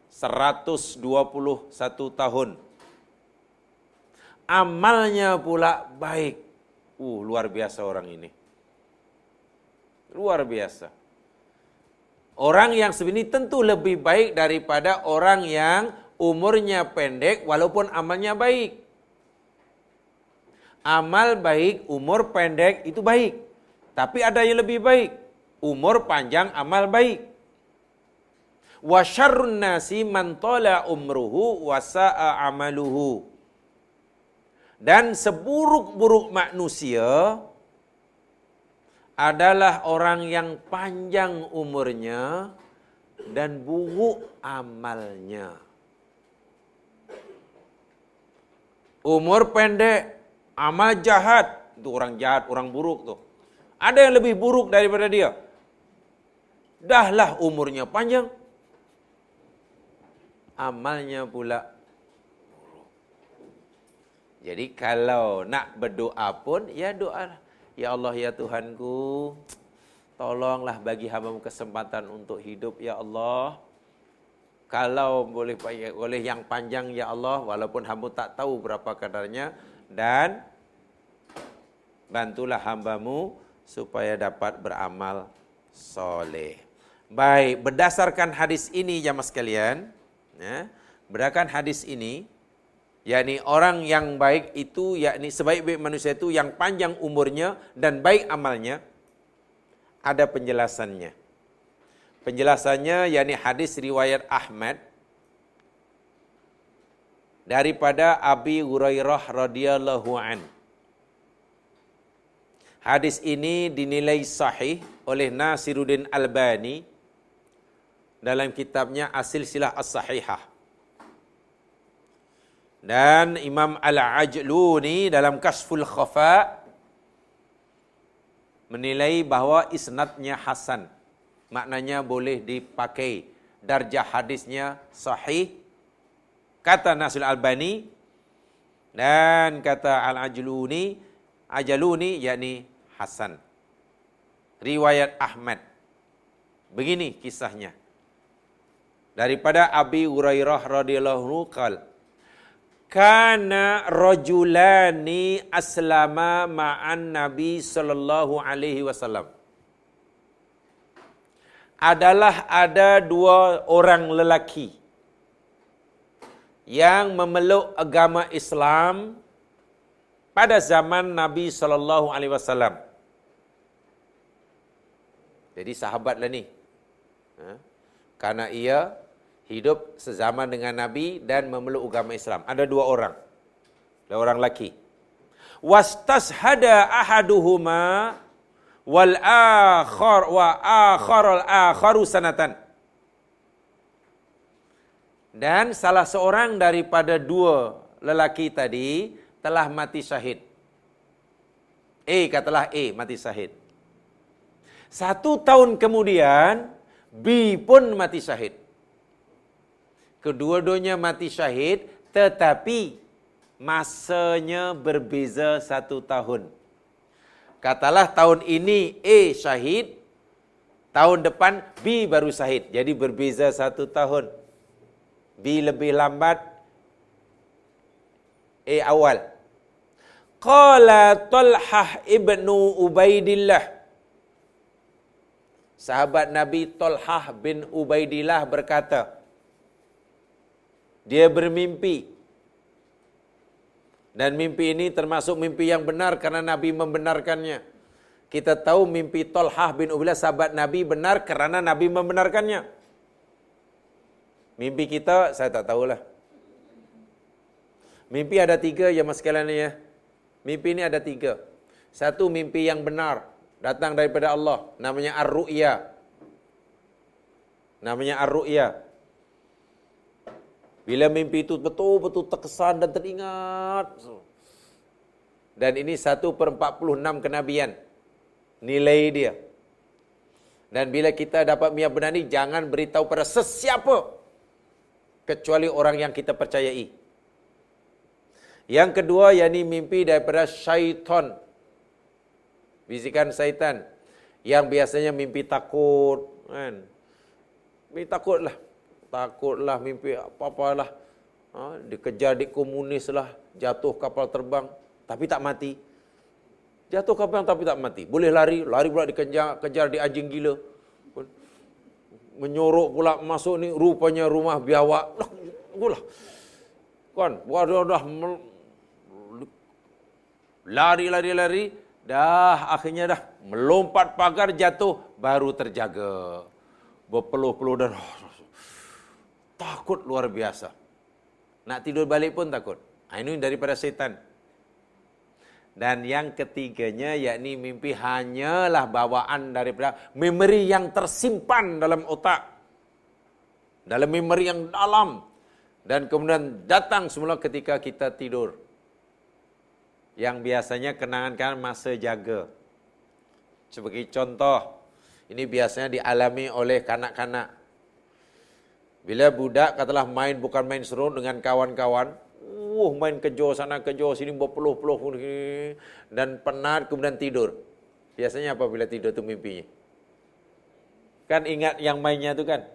121 tahun. Amalnya pula baik. Uh, luar biasa orang ini. Luar biasa. Orang yang sebenarnya tentu lebih baik daripada orang yang umurnya pendek walaupun amalnya baik. Amal baik, umur pendek itu baik. Tapi ada yang lebih baik. Umur panjang, amal baik. Wa syarrun nasi man tala umruhu wa sa'a amaluhu. Dan seburuk-buruk manusia adalah orang yang panjang umurnya dan buruk amalnya. Umur pendek, amal jahat, itu orang jahat, orang buruk tuh. Ada yang lebih buruk daripada dia. Dahlah umurnya panjang, amalnya pula buruk. Jadi kalau nak berdoa pun, ya doa Ya Allah ya Tuhanku, tolonglah bagi hamba kesempatan untuk hidup ya Allah. Kalau boleh boleh yang panjang ya Allah, walaupun hamba tak tahu berapa kadarnya dan bantulah hambamu supaya dapat beramal soleh. Baik, berdasarkan hadis ini jamaah sekalian, ya, berdasarkan hadis ini, yakni orang yang baik itu yakni sebaik-baik manusia itu yang panjang umurnya dan baik amalnya ada penjelasannya. Penjelasannya yakni hadis riwayat Ahmad daripada Abi Hurairah radhiyallahu an. Hadis ini dinilai sahih oleh Nasiruddin Albani dalam kitabnya Asil Silah As-Sahihah dan Imam Al-Ajluni dalam Kasful Khafa menilai bahawa isnadnya hasan. Maknanya boleh dipakai. Darjah hadisnya sahih. Kata Nasil Albani dan kata Al-Ajluni, Ajaluni yakni hasan. Riwayat Ahmad. Begini kisahnya. Daripada Abi Hurairah radhiyallahu anhu kana rajulani aslama ma'an nabi sallallahu alaihi wasallam adalah ada dua orang lelaki yang memeluk agama Islam pada zaman Nabi sallallahu alaihi wasallam Jadi sahabat lah ni. Ha? Karena ia hidup sezaman dengan Nabi dan memeluk agama Islam. Ada dua orang. Dua orang laki. Wastashhada ahaduhuma wal akhar wa akharul akharu sanatan. Dan salah seorang daripada dua lelaki tadi telah mati syahid. A katalah A mati syahid. Satu tahun kemudian, B pun mati syahid. Kedua-duanya mati syahid, tetapi masanya berbeza satu tahun. Katalah tahun ini A syahid, tahun depan B baru syahid. Jadi berbeza satu tahun. B lebih lambat, A awal. Qala Talhah ibnu Ubaidillah sahabat Nabi Tolhah bin Ubaidillah berkata, dia bermimpi. Dan mimpi ini termasuk mimpi yang benar karena Nabi membenarkannya. Kita tahu mimpi Tolhah bin Ubaidillah sahabat Nabi benar karena Nabi membenarkannya. Mimpi kita, saya tak tahulah. Mimpi ada tiga ya mas sekalian ya. Mimpi ini ada tiga. Satu mimpi yang benar datang daripada Allah namanya ar-ru'ya namanya ar-ru'ya bila mimpi itu betul-betul terkesan dan teringat. Dan ini satu per 46 kenabian. Nilai dia. Dan bila kita dapat mimpi benar ini jangan beritahu pada sesiapa. Kecuali orang yang kita percayai. Yang kedua yakni mimpi daripada syaitan. Bisikan syaitan. Yang biasanya mimpi takut kan? Mimpi takutlah takutlah mimpi apa-apalah. Ha, dikejar di komunis lah jatuh kapal terbang tapi tak mati. Jatuh kapal tapi tak mati. Boleh lari lari pula dikejar kejar di anjing gila. Menyorok pula masuk ni rupanya rumah biawak. Lah kan waduh dah lari lari lari Dah akhirnya dah melompat pagar jatuh baru terjaga. Berpeluh-peluh dan takut luar biasa. Nak tidur balik pun takut. Ah, ini daripada setan. Dan yang ketiganya yakni mimpi hanyalah bawaan daripada memori yang tersimpan dalam otak. Dalam memori yang dalam. Dan kemudian datang semula ketika kita tidur yang biasanya kenangan masa jaga. Sebagai contoh, ini biasanya dialami oleh kanak-kanak. Bila budak katalah main bukan main serut dengan kawan-kawan, uh, main kejo sana kejo sini berpeluh-peluh dan penat kemudian tidur. Biasanya apa bila tidur tu mimpinya? Kan ingat yang mainnya tu kan?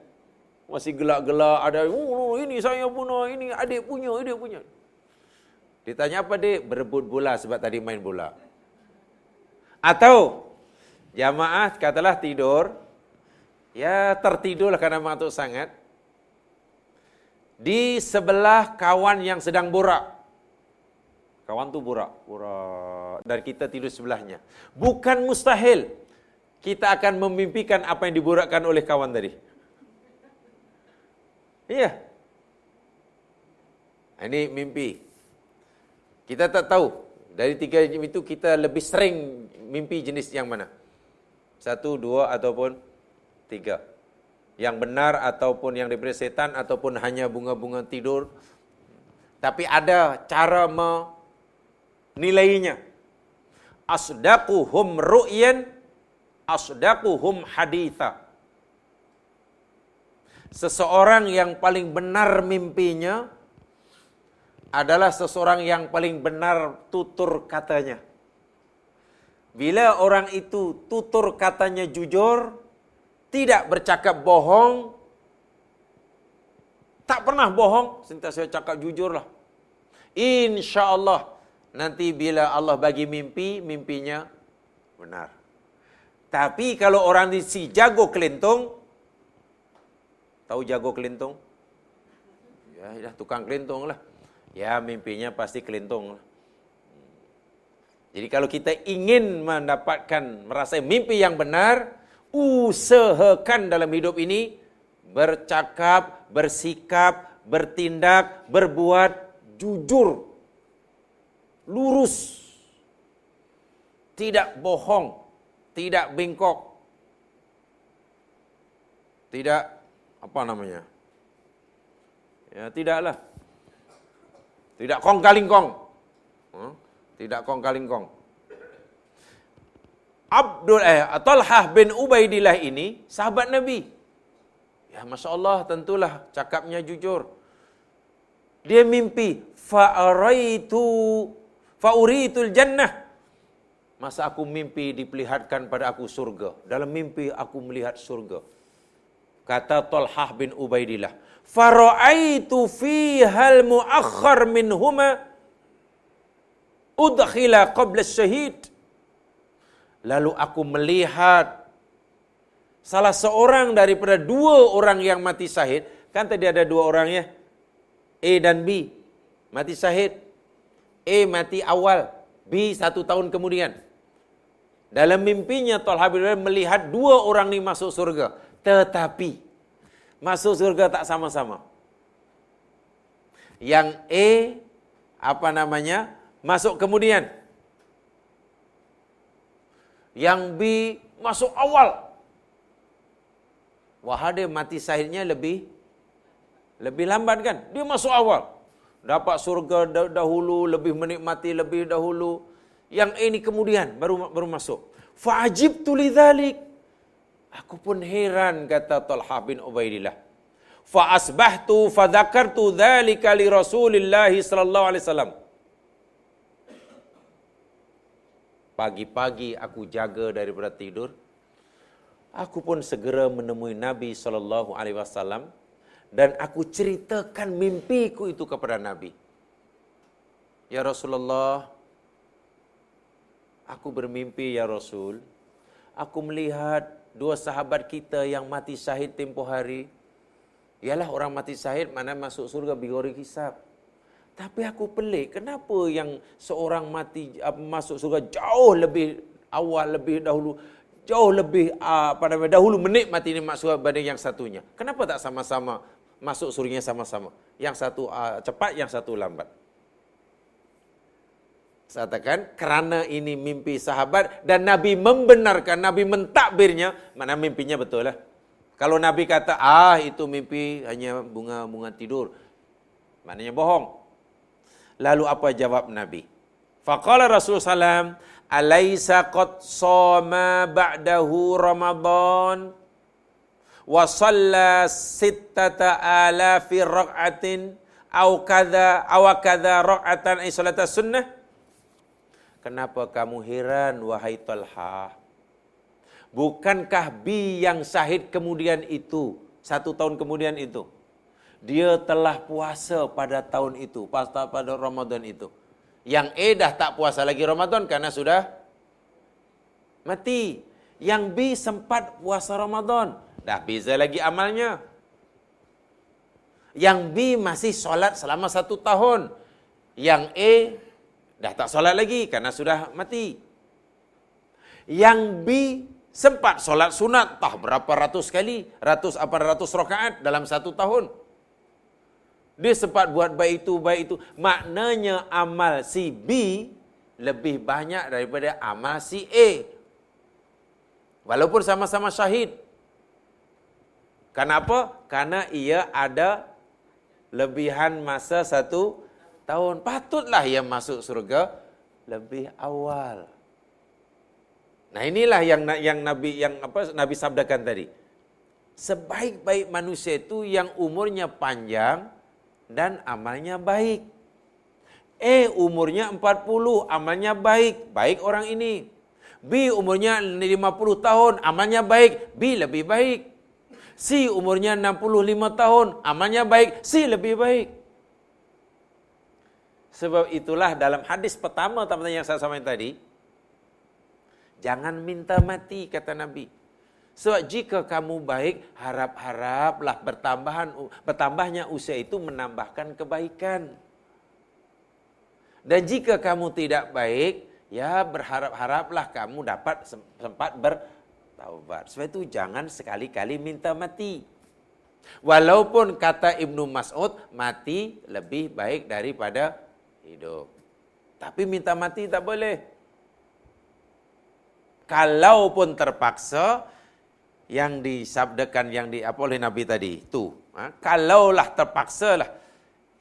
Masih gelak-gelak ada, oh, ini saya punya, ini adik punya, adik punya. Ditanya apa dia? Berebut bola sebab tadi main bola. Atau jamaah katalah tidur, ya tertidurlah karena mengantuk sangat. Di sebelah kawan yang sedang borak. Kawan tu borak, borak. Dan kita tidur sebelahnya. Bukan mustahil kita akan memimpikan apa yang diborakkan oleh kawan tadi. Iya. Ini mimpi. Kita tak tahu. Dari tiga itu kita lebih sering mimpi jenis yang mana? Satu, dua ataupun tiga. Yang benar ataupun yang diberi setan ataupun hanya bunga-bunga tidur. Tapi ada cara menilainya. Asdaquhum ru'yan asdaquhum haditha. Seseorang yang paling benar mimpinya adalah seseorang yang paling benar tutur katanya. Bila orang itu tutur katanya jujur, tidak bercakap bohong, tak pernah bohong, sentiasa cakap jujurlah. Insya Allah nanti bila Allah bagi mimpi, mimpinya benar. Tapi kalau orang ini si jago kelintung, tahu jago kelintung? Ya, ya tukang kelintung lah ya mimpinya pasti kelintung. Jadi kalau kita ingin mendapatkan merasa mimpi yang benar, usahakan dalam hidup ini bercakap, bersikap, bertindak, berbuat jujur, lurus, tidak bohong, tidak bengkok, tidak apa namanya? Ya, tidaklah. Tidak kong kaling kong. Hmm? Tidak kong kaling kong. Abdul eh Talhah bin Ubaidillah ini sahabat Nabi. Ya Masya Allah tentulah cakapnya jujur. Dia mimpi. Fa'araitu fa'uritul jannah. Masa aku mimpi diperlihatkan pada aku surga. Dalam mimpi aku melihat surga. Kata Talhah bin Ubaidillah. Fara'aitu fihal mu'akhar minhuma udkhila qabla syahid. Lalu aku melihat salah seorang daripada dua orang yang mati syahid. Kan tadi ada dua orang ya. A dan B. Mati syahid. A mati awal. B satu tahun kemudian. Dalam mimpinya Talha bin melihat dua orang ni masuk surga. Tetapi masuk surga tak sama-sama. Yang A apa namanya? Masuk kemudian. Yang B masuk awal. Wah, dia mati sahidnya lebih lebih lambat kan? Dia masuk awal. Dapat surga dahulu, lebih menikmati lebih dahulu. Yang ini kemudian baru baru masuk. Fa'ajib lidzalik. Aku pun heran kata Talha bin Ubaidillah. Fa asbahtu fa dzakartu dzalika li Rasulillah sallallahu alaihi wasallam. Pagi-pagi aku jaga daripada tidur. Aku pun segera menemui Nabi sallallahu alaihi wasallam dan aku ceritakan mimpiku itu kepada Nabi. Ya Rasulullah, aku bermimpi ya Rasul. Aku melihat dua sahabat kita yang mati syahid tempoh hari. Ialah orang mati syahid mana masuk surga bigori hisab. Tapi aku pelik, kenapa yang seorang mati masuk surga jauh lebih awal, lebih dahulu, jauh lebih apa namanya dahulu menikmati nikmat surga berbanding yang satunya. Kenapa tak sama-sama masuk surga sama-sama? Yang satu cepat, yang satu lambat. Saya katakan kerana ini mimpi sahabat dan Nabi membenarkan, Nabi mentakbirnya, mana mimpinya betul lah. Kalau Nabi kata, ah itu mimpi hanya bunga-bunga tidur. Maknanya bohong. Lalu apa jawab Nabi? Faqala Rasulullah SAW, Alaysa qad soma ba'dahu Ramadan wa salla sittata alafi raq'atin au kadha aw kadha raq'atan ay salata sunnah Kenapa kamu heran wahai Talha? Bukankah bi yang syahid kemudian itu, satu tahun kemudian itu, dia telah puasa pada tahun itu, pada pada Ramadan itu. Yang A dah tak puasa lagi Ramadan karena sudah mati. Yang B sempat puasa Ramadan, dah beza lagi amalnya. Yang B masih solat selama satu tahun. Yang A dah tak solat lagi karena sudah mati. Yang B sempat solat sunat tah berapa ratus kali, ratus apa ratus rakaat dalam satu tahun. Dia sempat buat baik itu, baik itu. Maknanya amal si B lebih banyak daripada amal si A. Walaupun sama-sama syahid. Kenapa? Karena ia ada lebihan masa satu tahun. Patutlah ia masuk surga lebih awal. Nah inilah yang yang Nabi yang apa Nabi sabdakan tadi. Sebaik-baik manusia itu yang umurnya panjang, dan amalnya baik. A umurnya 40, amalnya baik. Baik orang ini. B umurnya 50 tahun, amalnya baik. B lebih baik. C umurnya 65 tahun, amalnya baik. C lebih baik. Sebab itulah dalam hadis pertama teman-teman yang saya sampaikan tadi, jangan minta mati kata Nabi. Sebab jika kamu baik, harap-haraplah bertambahan bertambahnya usia itu menambahkan kebaikan. Dan jika kamu tidak baik, ya berharap-haraplah kamu dapat sempat ber, taubat. Sebab itu jangan sekali-kali minta mati. Walaupun kata Ibnu Mas'ud, mati lebih baik daripada hidup. Tapi minta mati tak boleh. Kalaupun terpaksa, yang disabdakan yang di apa oleh Nabi tadi. Tu. Ha? kalaulah terpaksa lah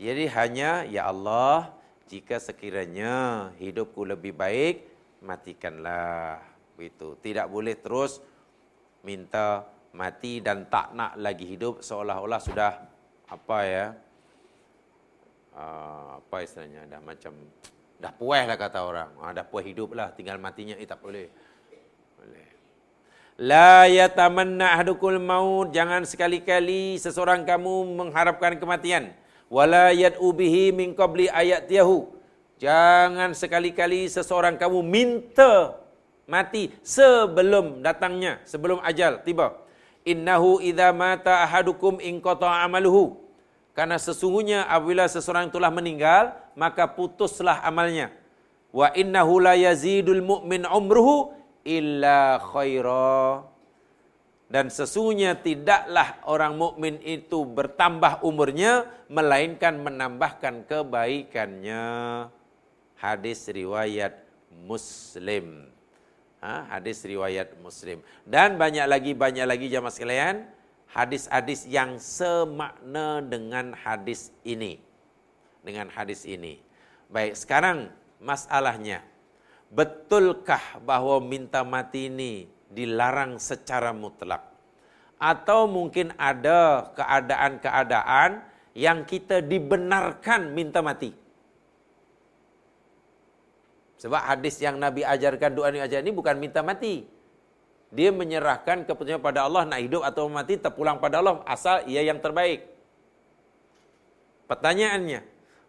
jadi hanya ya Allah jika sekiranya hidupku lebih baik matikanlah. Itu tidak boleh terus minta mati dan tak nak lagi hidup seolah-olah sudah apa ya uh, apa istilahnya dah macam dah puas lah kata orang. Ah, dah puas hidup lah. Tinggal matinya eh tak boleh. Boleh La yatamanna ahdukul maut. Jangan sekali-kali seseorang kamu mengharapkan kematian. Wala yad'u bihi min qabli ayatiyahu. Jangan sekali-kali seseorang kamu minta mati sebelum datangnya, sebelum ajal tiba. Innahu idza mata ahadukum in amaluhu. Karena sesungguhnya apabila seseorang telah meninggal, maka putuslah amalnya. Wa innahu la yazidul mu'min umruhu illa khaira. Dan sesungguhnya tidaklah orang mukmin itu bertambah umurnya melainkan menambahkan kebaikannya. Hadis riwayat muslim. Ha, hadis riwayat muslim. Dan banyak lagi banyak lagi jamaah sekalian hadis-hadis yang semakna dengan hadis ini. Dengan hadis ini. Baik sekarang masalahnya betulkah bahawa minta mati ini dilarang secara mutlak? Atau mungkin ada keadaan-keadaan yang kita dibenarkan minta mati? Sebab hadis yang Nabi ajarkan doa ini ajar ini bukan minta mati. Dia menyerahkan keputusan pada Allah nak hidup atau mati terpulang pada Allah asal ia yang terbaik. Pertanyaannya,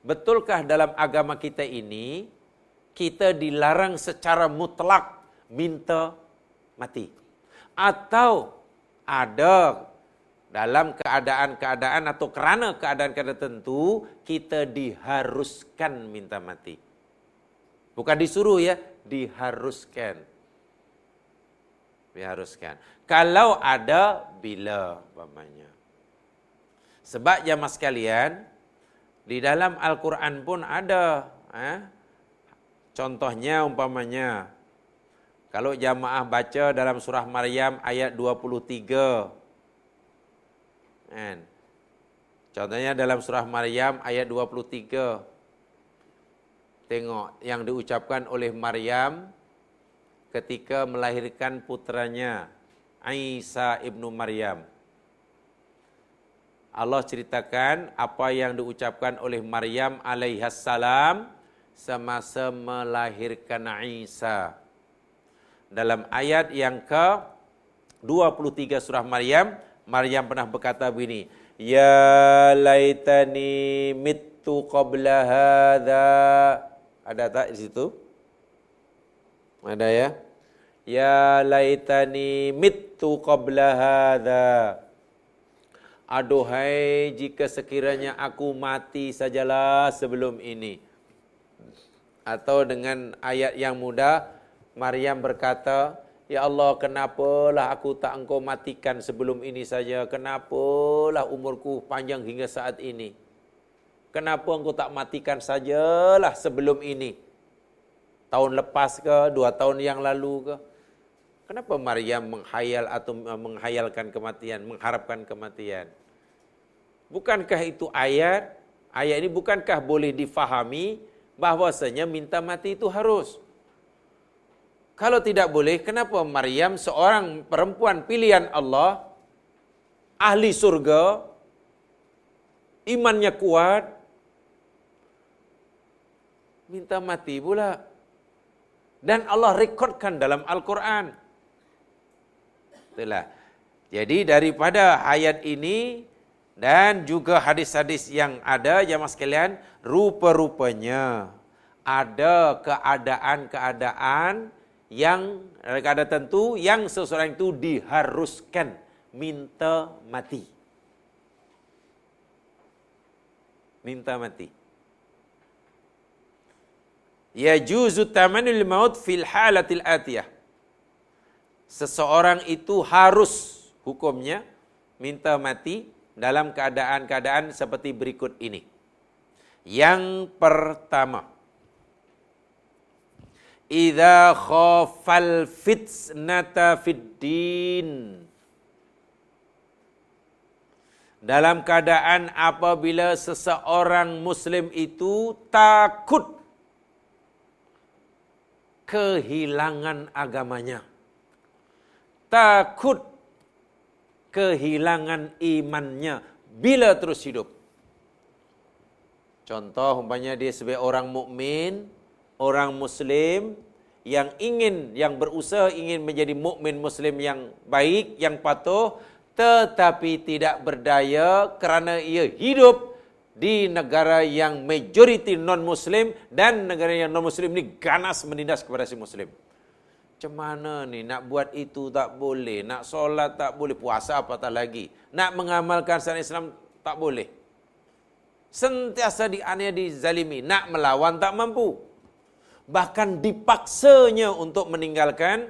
betulkah dalam agama kita ini kita dilarang secara mutlak minta mati. Atau ada dalam keadaan-keadaan atau kerana keadaan-keadaan tertentu kita diharuskan minta mati. Bukan disuruh ya, diharuskan. Diharuskan. Kalau ada bila umpamanya. Sebab jamaah sekalian di dalam Al-Quran pun ada eh, Contohnya umpamanya kalau jamaah baca dalam surah Maryam ayat 23 kan? Contohnya dalam surah Maryam ayat 23 Tengok yang diucapkan oleh Maryam ketika melahirkan putranya Isa ibnu Maryam. Allah ceritakan apa yang diucapkan oleh Maryam alaihissalam semasa melahirkan Isa. Dalam ayat yang ke 23 surah Maryam, Maryam pernah berkata begini, Ya laitani mittu qabla hadha. Ada tak di situ? Ada ya? Ya laitani mittu qabla hadha. Aduhai jika sekiranya aku mati sajalah sebelum ini atau dengan ayat yang mudah Maryam berkata Ya Allah kenapalah aku tak engkau matikan sebelum ini saja? Kenapalah umurku panjang hingga saat ini? Kenapa engkau tak matikan sajalah sebelum ini? Tahun lepas ke dua tahun yang lalu ke? Kenapa Maryam menghayal atau menghayalkan kematian mengharapkan kematian? Bukankah itu ayat? Ayat ini bukankah boleh difahami bahwasanya minta mati itu harus. Kalau tidak boleh, kenapa Maryam seorang perempuan pilihan Allah, ahli surga, imannya kuat, minta mati pula. Dan Allah rekodkan dalam Al-Quran. Itulah. Jadi daripada ayat ini, dan juga hadis-hadis yang ada jemaah sekalian rupa-rupanya ada keadaan-keadaan yang keadaan tentu yang seseorang itu diharuskan minta mati. Minta mati. Ya juzu tamanul maut fil halatil atiyah. Seseorang itu harus hukumnya minta mati dalam keadaan-keadaan seperti berikut ini. Yang pertama, idza khafal fitnata fid din dalam keadaan apabila seseorang muslim itu takut kehilangan agamanya takut kehilangan imannya bila terus hidup contoh umpamanya dia sebagai orang mukmin orang muslim yang ingin yang berusaha ingin menjadi mukmin muslim yang baik yang patuh tetapi tidak berdaya kerana ia hidup di negara yang majoriti non muslim dan negara yang non muslim ini ganas menindas kepada si muslim. Macam mana ni nak buat itu tak boleh, nak solat tak boleh, puasa apa tak lagi. Nak mengamalkan syariat Islam tak boleh. Sentiasa dianiaya dizalimi, nak melawan tak mampu bahkan dipaksanya untuk meninggalkan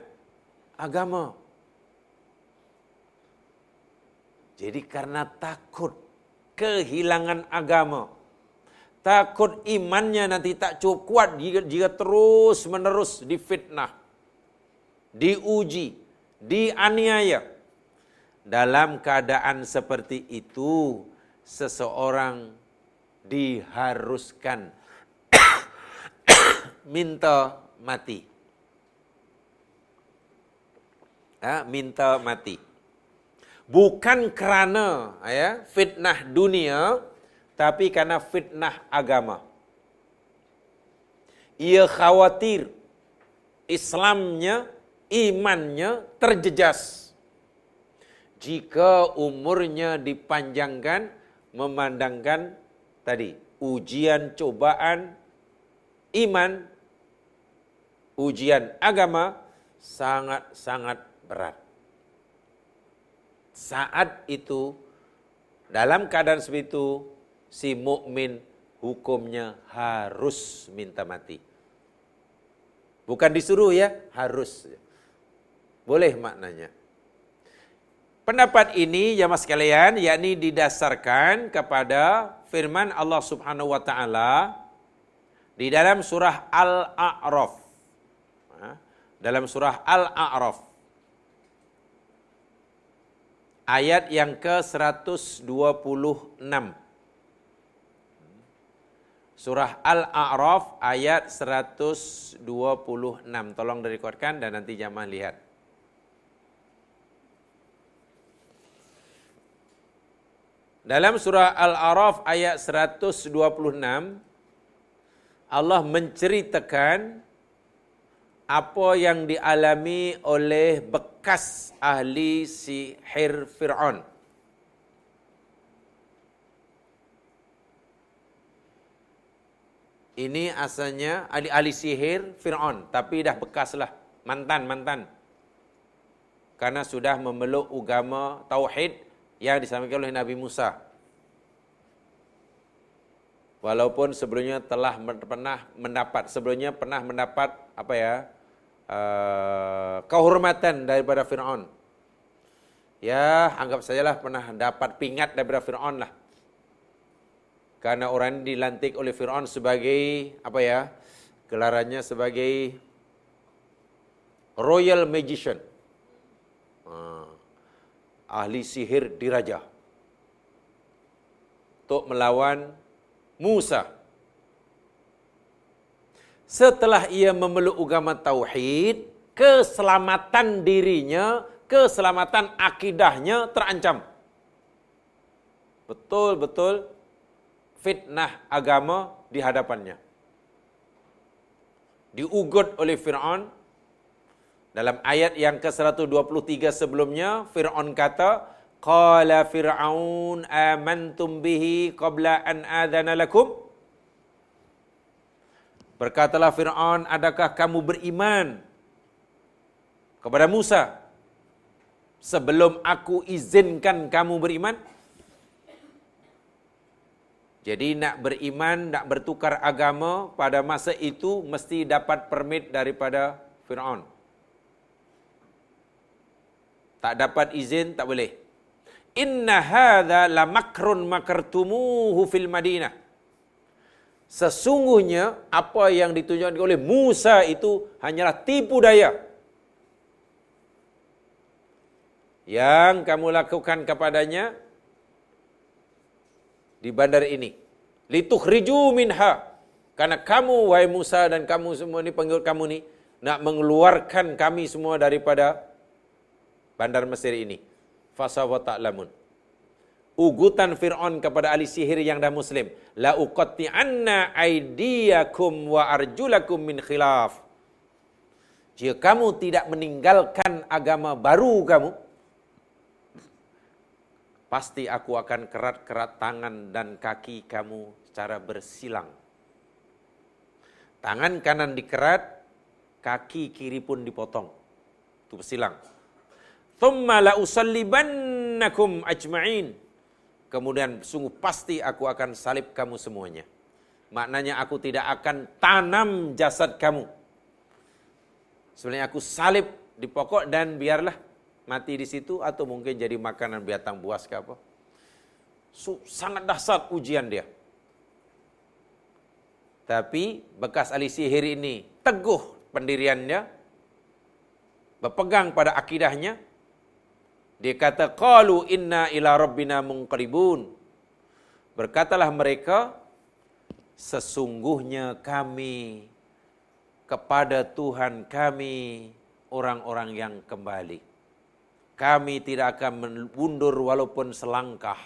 agama. Jadi karena takut kehilangan agama, takut imannya nanti tak cukup kuat jika terus menerus difitnah, diuji, dianiaya. Dalam keadaan seperti itu, seseorang diharuskan minta mati. Ha, minta mati. Bukan kerana ya, fitnah dunia, tapi karena fitnah agama. Ia khawatir Islamnya, imannya terjejas. Jika umurnya dipanjangkan, memandangkan tadi ujian, cobaan, iman ujian agama sangat-sangat berat. Saat itu dalam keadaan seperti itu si mukmin hukumnya harus minta mati. Bukan disuruh ya, harus. Boleh maknanya. Pendapat ini mas sekalian yakni didasarkan kepada firman Allah Subhanahu wa taala di dalam surah Al-A'raf dalam surah Al-A'raf. Ayat yang ke-126. Surah Al-A'raf ayat 126. Tolong direkodkan dan nanti jamaah lihat. Dalam surah Al-A'raf ayat 126 Allah menceritakan apa yang dialami oleh bekas ahli sihir Fir'aun. Ini asalnya ahli-ahli sihir Fir'aun. Tapi dah bekaslah. Mantan-mantan. Karena sudah memeluk agama Tauhid yang disampaikan oleh Nabi Musa. Walaupun sebelumnya telah pernah mendapat, sebelumnya pernah mendapat apa ya, uh, kehormatan daripada Fir'aun. Ya, anggap sajalah pernah dapat pingat daripada Fir'aun lah. Karena orang ini dilantik oleh Fir'aun sebagai, apa ya, gelarannya sebagai Royal Magician. Uh, ahli sihir diraja. Untuk melawan Musa setelah ia memeluk agama tauhid, keselamatan dirinya, keselamatan akidahnya terancam. Betul-betul fitnah agama di hadapannya. Diugut oleh Fir'aun dalam ayat yang ke-123 sebelumnya, Fir'aun kata, Qala Fir'aun amantum bihi qabla an adana lakum? Berkatalah Fir'aun, adakah kamu beriman kepada Musa sebelum aku izinkan kamu beriman? Jadi nak beriman, nak bertukar agama pada masa itu mesti dapat permit daripada Fir'aun. Tak dapat izin, tak boleh. Inna hadha la makrun makartumuhu fil Madinah. Sesungguhnya apa yang ditunjukkan oleh Musa itu hanyalah tipu daya. Yang kamu lakukan kepadanya di bandar ini. Litukhriju minha. Karena kamu, wahai Musa dan kamu semua ni, pengikut kamu ni, nak mengeluarkan kami semua daripada bandar Mesir ini. Fasawa ta'lamun. Ugutan Fir'aun kepada ahli sihir yang dah Muslim. La uqatti anna aidiyakum wa arjulakum min khilaf. Jika kamu tidak meninggalkan agama baru kamu, pasti aku akan kerat-kerat tangan dan kaki kamu secara bersilang. Tangan kanan dikerat, kaki kiri pun dipotong. Itu bersilang. Thumma la usallibannakum ajma'in. Kemudian sungguh pasti aku akan salib kamu semuanya. Maknanya aku tidak akan tanam jasad kamu. Sebenarnya aku salib di pokok dan biarlah mati di situ atau mungkin jadi makanan binatang buas ke apa. So, sangat dahsyat ujian dia. Tapi bekas ahli sihir ini teguh pendiriannya, berpegang pada akidahnya. Dia kata, Qalu inna ila rabbina munqalibun. Berkatalah mereka, sesungguhnya kami kepada Tuhan kami orang-orang yang kembali. Kami tidak akan mundur walaupun selangkah.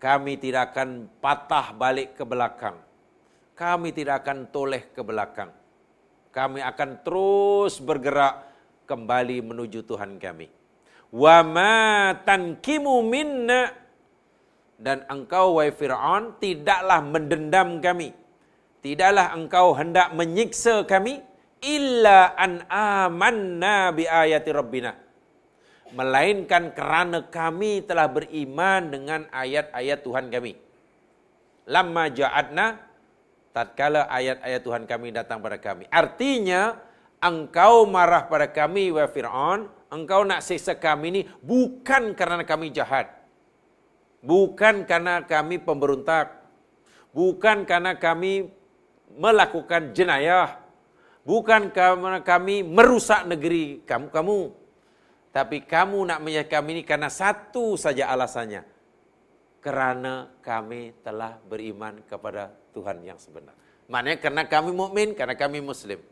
Kami tidak akan patah balik ke belakang kami tidak akan toleh ke belakang. Kami akan terus bergerak kembali menuju Tuhan kami. Wa ma tankimu minna dan engkau wahai Firaun tidaklah mendendam kami. Tidaklah engkau hendak menyiksa kami illa an amanna bi ayati rabbina. Melainkan kerana kami telah beriman dengan ayat-ayat Tuhan kami. Lamma ja'adna tatkala ayat-ayat Tuhan kami datang pada kami. Artinya, engkau marah pada kami, wa Fir'aun, engkau nak siksa kami ini bukan kerana kami jahat. Bukan kerana kami pemberontak. Bukan kerana kami melakukan jenayah. Bukan kerana kami merusak negeri kamu. kamu. Tapi kamu nak menyakiti kami ini karena satu saja alasannya. Kerana kami telah beriman kepada Tuhan yang sebenar. Maknanya karena kami mukmin, karena kami muslim.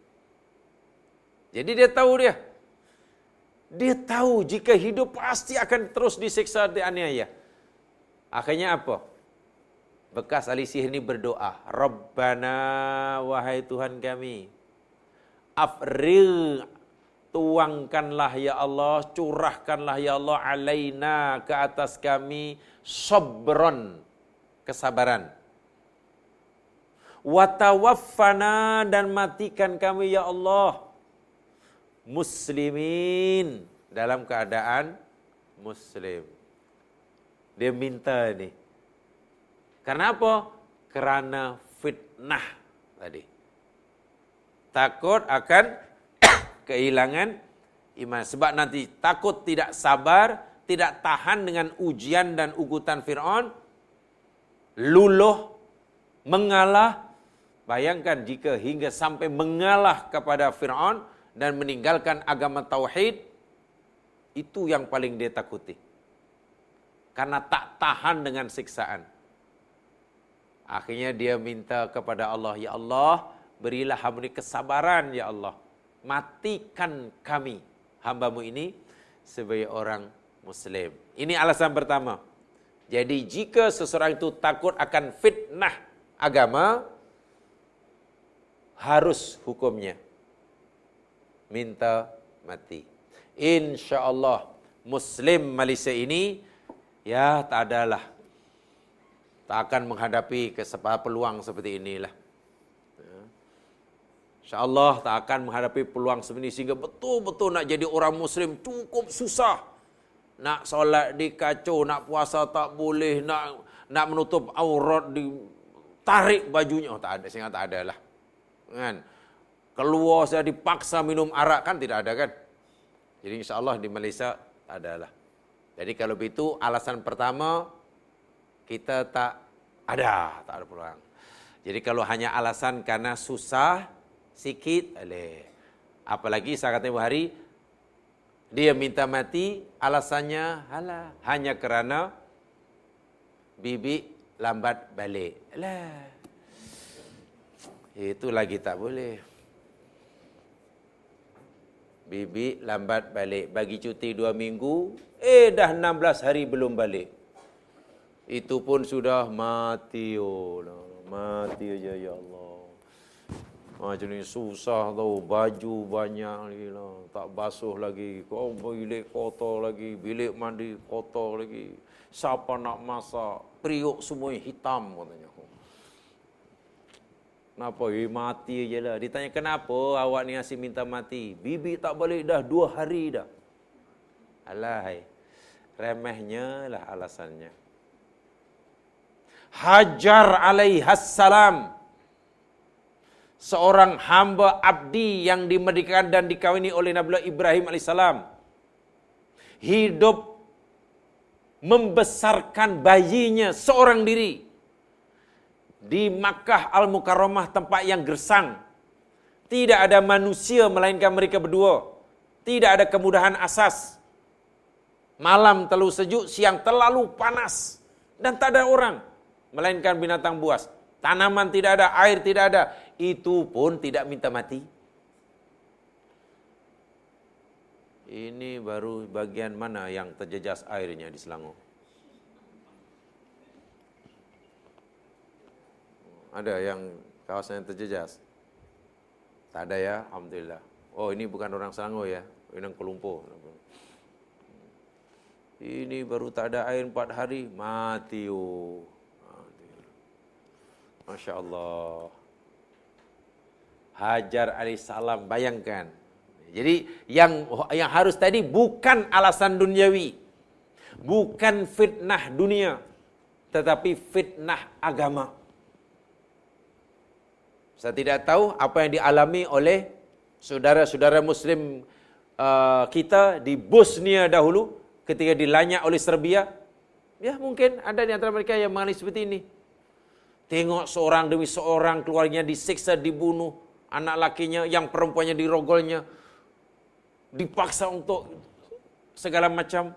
Jadi dia tahu dia. Dia tahu jika hidup pasti akan terus disiksa dianiaya. Akhirnya apa? Bekas ahli sihir ini berdoa. Rabbana wahai Tuhan kami. Afril tuangkanlah ya Allah, curahkanlah ya Allah alaina ke atas kami sabron kesabaran watawaffana dan matikan kami ya Allah muslimin dalam keadaan muslim. Dia minta ini karena apa? Kerana fitnah tadi. Takut akan kehilangan iman. Sebab nanti takut tidak sabar tidak tahan dengan ujian dan ugutan Firaun luluh mengalah. Bayangkan jika hingga sampai mengalah kepada Fir'aun dan meninggalkan agama Tauhid, itu yang paling dia takuti. Karena tak tahan dengan siksaan. Akhirnya dia minta kepada Allah, Ya Allah, berilah hamba kesabaran, Ya Allah. Matikan kami, hambamu ini, sebagai orang Muslim. Ini alasan pertama. Jadi jika seseorang itu takut akan fitnah agama, harus hukumnya minta mati. Insya Allah Muslim Malaysia ini ya tak adalah tak akan menghadapi kesempatan peluang seperti inilah. Ya. Insya Allah tak akan menghadapi peluang seperti ini sehingga betul-betul nak jadi orang Muslim cukup susah. Nak solat di kacau, nak puasa tak boleh, nak nak menutup aurat di tarik bajunya. Oh, tak ada, sehingga tak ada lah kan keluar saya dipaksa minum arak kan tidak ada kan Jadi insya Allah di Malaysia adalah. Jadi kalau begitu alasan pertama kita tak ada, tak ada peluang. Jadi kalau hanya alasan karena susah sikit, boleh. Apalagi saya kata hari dia minta mati, alasannya halah hanya kerana bibi lambat balik. Alah. Itu lagi tak boleh. Bibi lambat balik. Bagi cuti dua minggu. Eh dah 16 hari belum balik. Itu pun sudah mati. Oh, mati aja ya Allah. Macam ni susah tau. Baju banyak lagi lah. Tak basuh lagi. Kau bilik kotor lagi. Bilik mandi kotor lagi. Siapa nak masak? Periuk semua hitam katanya. Kenapa? Eh, mati je lah. Ditanya kenapa awak ni asyik minta mati? Bibi tak balik dah dua hari dah. Alahai. Remehnya lah alasannya. Hajar alaihassalam. Seorang hamba abdi yang dimerdekakan dan dikawini oleh Nabi Ibrahim alaihissalam. Hidup membesarkan bayinya seorang diri di Makkah Al-Mukarramah tempat yang gersang. Tidak ada manusia melainkan mereka berdua. Tidak ada kemudahan asas. Malam terlalu sejuk, siang terlalu panas. Dan tak ada orang. Melainkan binatang buas. Tanaman tidak ada, air tidak ada. Itu pun tidak minta mati. Ini baru bagian mana yang terjejas airnya di Selangor. Ada yang kawasan yang terjejas? Tak ada ya, Alhamdulillah. Oh ini bukan orang Selangor ya, ini orang Kelumpur. Ini baru tak ada air empat hari, mati oh. Masya Allah. Hajar alaihissalam, bayangkan. Jadi yang yang harus tadi bukan alasan duniawi. Bukan fitnah dunia. Tetapi fitnah agama. Saya tidak tahu apa yang dialami oleh saudara-saudara Muslim uh, kita di Bosnia dahulu ketika dilanyak oleh Serbia. Ya mungkin ada di antara mereka yang mengalami seperti ini. Tengok seorang demi seorang keluarnya disiksa, dibunuh. Anak lakinya yang perempuannya dirogolnya. Dipaksa untuk segala macam.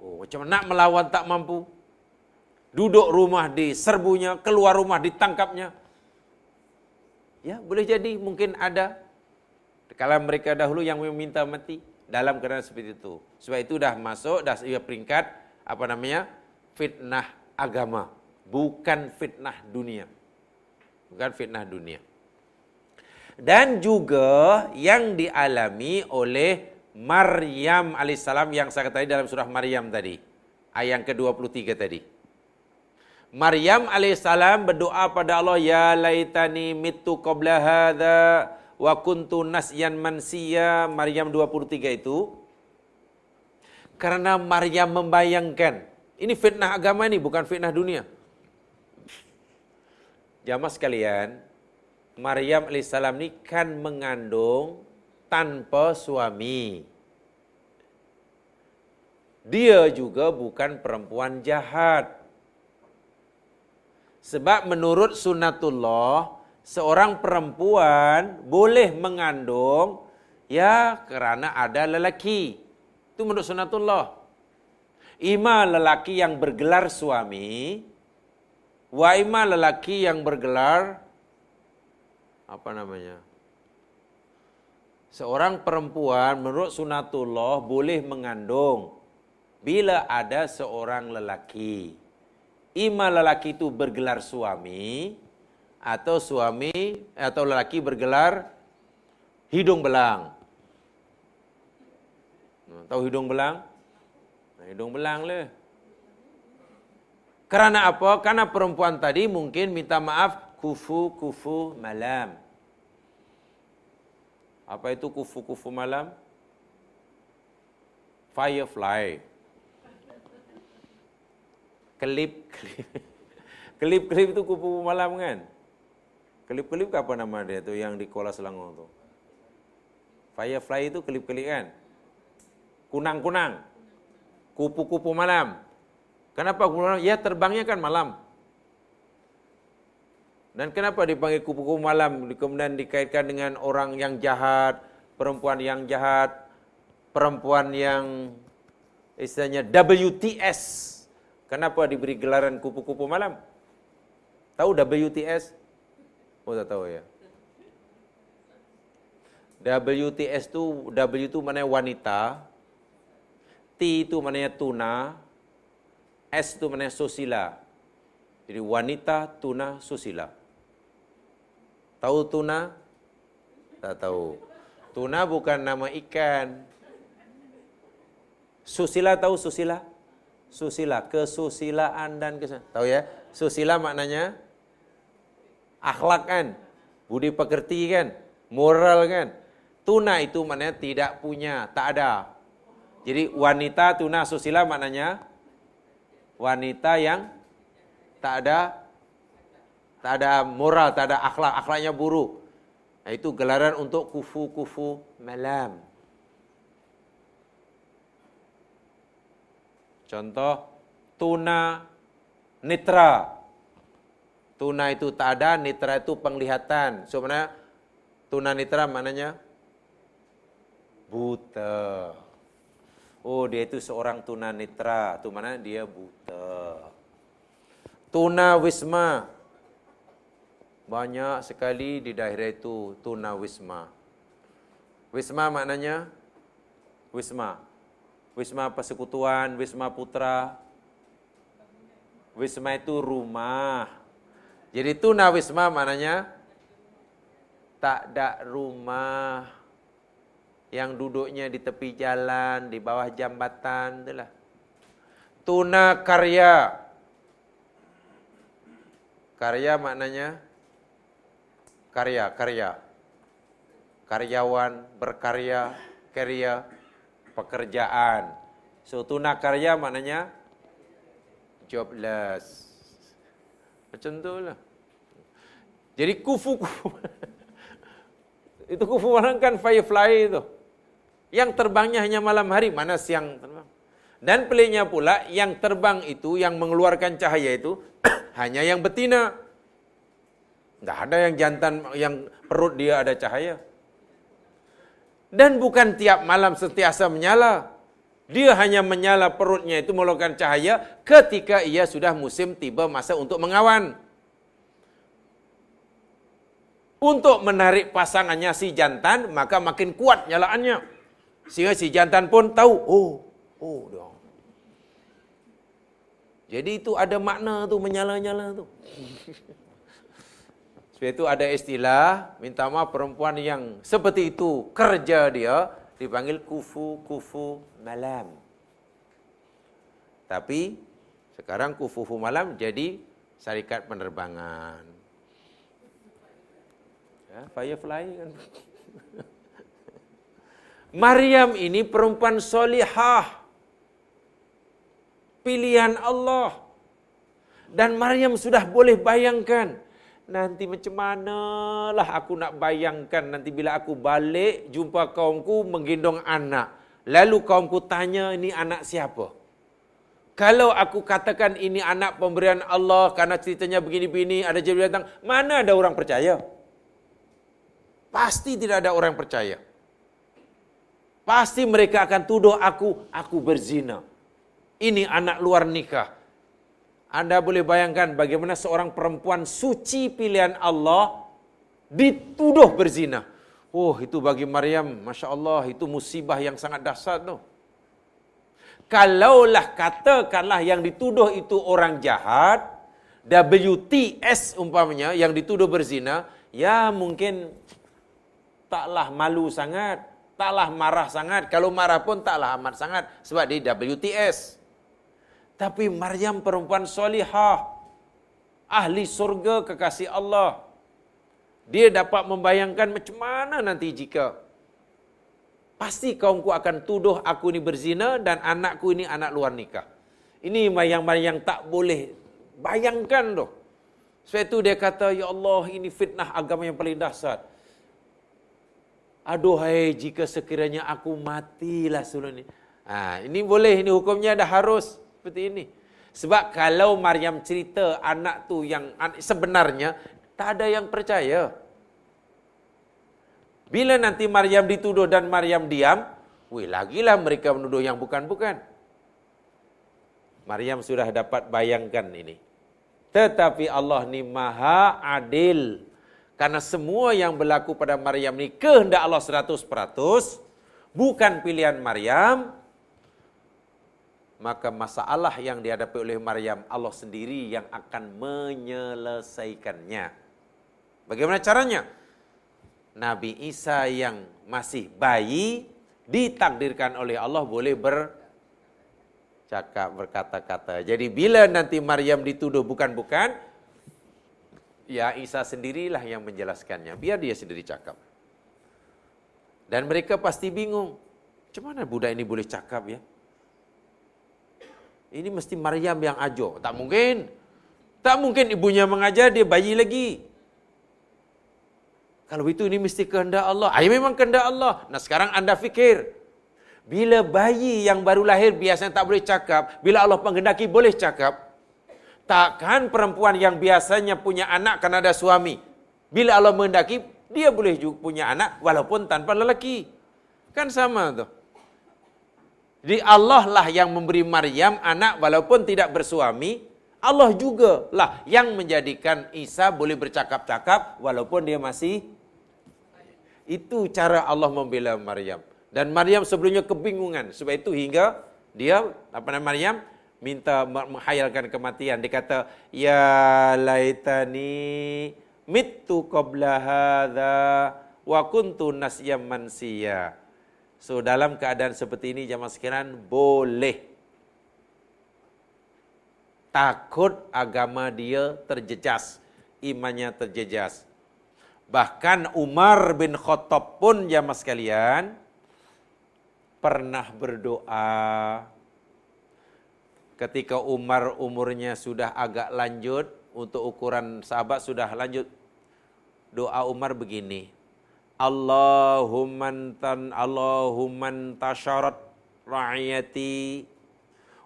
Oh, macam nak melawan tak mampu. Duduk rumah di serbunya, keluar rumah ditangkapnya. Ya, boleh jadi mungkin ada kalau mereka dahulu yang meminta mati dalam keadaan seperti itu. Sebab itu dah masuk dah ia peringkat apa namanya? fitnah agama, bukan fitnah dunia. Bukan fitnah dunia. Dan juga yang dialami oleh Maryam alaihissalam yang saya katakan dalam surah Maryam tadi. Ayat ke-23 tadi. Maryam alaihissalam berdoa pada Allah ya laitani mitu qabla hadza wa kuntu nasyan mansiya Maryam 23 itu karena Maryam membayangkan ini fitnah agama ini bukan fitnah dunia. Jamaah sekalian, Maryam alaihissalam ini kan mengandung tanpa suami. Dia juga bukan perempuan jahat. Sebab menurut sunnatullah, seorang perempuan boleh mengandung ya kerana ada lelaki. Itu menurut sunnatullah. Ima lelaki yang bergelar suami, wa ima lelaki yang bergelar apa namanya? Seorang perempuan menurut sunnatullah boleh mengandung bila ada seorang lelaki ima lelaki itu bergelar suami atau suami atau lelaki bergelar hidung belang. Tahu hidung belang? Hidung belang le. Karena apa? Karena perempuan tadi mungkin minta maaf kufu-kufu malam. Apa itu kufu-kufu malam? Firefly kelip kelip kelip itu kupu malam kan kelip kelip apa nama dia tu yang di Kuala Selangor tu firefly itu kelip kelip kan kunang-kunang. Kupu-kupu malam. Kenapa kupu malam? Ya terbangnya kan malam. Dan kenapa dipanggil kupu-kupu malam? Kemudian dikaitkan dengan orang yang jahat, perempuan yang jahat, perempuan yang istilahnya WTS. Kenapa diberi gelaran kupu-kupu malam? Tahu WTS? Oh tak tahu ya. WTS tu W tu mana wanita, T itu maknanya tuna, S itu maknanya susila. Jadi wanita, tuna, susila. Tahu tuna? Tak tahu. Tuna bukan nama ikan. Susila tahu susila? Susila, kesusilaan dan kesan. Tahu ya? Susila maknanya akhlak kan? Budi pekerti kan? Moral kan? Tuna itu maknanya tidak punya, tak ada. Jadi wanita tuna susila maknanya wanita yang tak ada tak ada moral, tak ada akhlak, akhlaknya buruk. Nah, itu gelaran untuk kufu-kufu malam. Contoh tuna nitra. Tuna itu tak ada, nitra itu penglihatan. Sebenarnya tuna nitra maknanya buta. Oh, dia itu seorang tuna nitra. Itu mana dia buta. Tuna wisma. Banyak sekali di daerah itu tuna wisma. Wisma maknanya wisma. Wisma persekutuan, wisma putra. Wisma itu rumah. Jadi tuna wisma maknanya tak ada rumah yang duduknya di tepi jalan, di bawah jambatan, itulah. Tuna karya. Karya maknanya karya, karya. Karyawan, berkarya, karya, pekerjaan. So tuna karya maknanya jobless. Macam tu lah. Jadi kufu-kufu. itu kufu malam kan firefly itu. Yang terbangnya hanya malam hari, mana siang terbang. Dan peliknya pula, yang terbang itu, yang mengeluarkan cahaya itu, hanya yang betina. Tidak ada yang jantan, yang perut dia ada cahaya. Dan bukan tiap malam sentiasa menyala. Dia hanya menyala perutnya itu mengeluarkan cahaya ketika ia sudah musim tiba masa untuk mengawan. Untuk menarik pasangannya si jantan, maka makin kuat nyalaannya. Sehingga si jantan pun tahu, oh, oh dia. Jadi itu ada makna tu menyala-nyala tu. Sebab itu ada istilah, minta maaf perempuan yang seperti itu kerja dia, dipanggil kufu-kufu malam. Tapi sekarang kufu-kufu malam jadi syarikat penerbangan. Ya, firefly kan. Maryam ini perempuan solihah. Pilihan Allah. Dan Maryam sudah boleh bayangkan. Nanti macam manalah aku nak bayangkan nanti bila aku balik jumpa kaumku menggendong anak. Lalu kaumku tanya ini anak siapa? Kalau aku katakan ini anak pemberian Allah karena ceritanya begini-begini ada jadi datang, mana ada orang percaya? Pasti tidak ada orang percaya. Pasti mereka akan tuduh aku, aku berzina. Ini anak luar nikah. Anda boleh bayangkan bagaimana seorang perempuan suci pilihan Allah dituduh berzina. Oh, itu bagi Maryam, Masya Allah, itu musibah yang sangat dahsyat tu. Kalaulah katakanlah yang dituduh itu orang jahat, WTS umpamanya, yang dituduh berzina, ya mungkin taklah malu sangat, taklah marah sangat. Kalau marah pun taklah amat sangat sebab dia WTS. Tapi Maryam perempuan solihah, ahli surga kekasih Allah. Dia dapat membayangkan macam mana nanti jika pasti kaumku akan tuduh aku ini berzina dan anakku ini anak luar nikah. Ini yang yang tak boleh bayangkan tu. Sebab itu dia kata, Ya Allah ini fitnah agama yang paling dahsyat. Aduhai jika sekiranya aku matilah sebelum ini. Ha, ini boleh, ini hukumnya dah harus seperti ini. Sebab kalau Maryam cerita anak tu yang sebenarnya, tak ada yang percaya. Bila nanti Maryam dituduh dan Maryam diam, wih lagilah mereka menuduh yang bukan-bukan. Maryam sudah dapat bayangkan ini. Tetapi Allah ni maha adil. Karena semua yang berlaku pada Maryam ni kehendak Allah 100%. Bukan pilihan Maryam. Maka masalah yang dihadapi oleh Maryam Allah sendiri yang akan menyelesaikannya. Bagaimana caranya? Nabi Isa yang masih bayi ditakdirkan oleh Allah boleh bercakap berkata-kata. Jadi bila nanti Maryam dituduh bukan-bukan, ya Isa sendirilah yang menjelaskannya. Biar dia sendiri cakap. Dan mereka pasti bingung. Mana budak ini boleh cakap ya? Ini mesti Maryam yang ajo. Tak mungkin. Tak mungkin ibunya mengajar, dia bayi lagi. Kalau itu ini mesti kehendak Allah. Ah, ya memang kehendak Allah. Nah sekarang anda fikir. Bila bayi yang baru lahir biasanya tak boleh cakap. Bila Allah penghendaki boleh cakap. Takkan perempuan yang biasanya punya anak kan ada suami. Bila Allah menghendaki, dia boleh juga punya anak walaupun tanpa lelaki. Kan sama tu. Jadi Allah lah yang memberi Maryam anak walaupun tidak bersuami. Allah juga lah yang menjadikan Isa boleh bercakap-cakap walaupun dia masih itu cara Allah membela Maryam. Dan Maryam sebelumnya kebingungan. Sebab itu hingga dia, apa nama Maryam, minta menghayalkan kematian. Dia kata, Ya laitani mittu qabla hadha wa kuntu nasyam mansiya. So dalam keadaan seperti ini jamaah sekalian boleh. Takut agama dia terjejas, imannya terjejas. Bahkan Umar bin Khattab pun jamaah sekalian pernah berdoa. Ketika Umar umurnya sudah agak lanjut untuk ukuran sahabat sudah lanjut doa Umar begini Allahumma tan Allahumma tasharat ra'iyati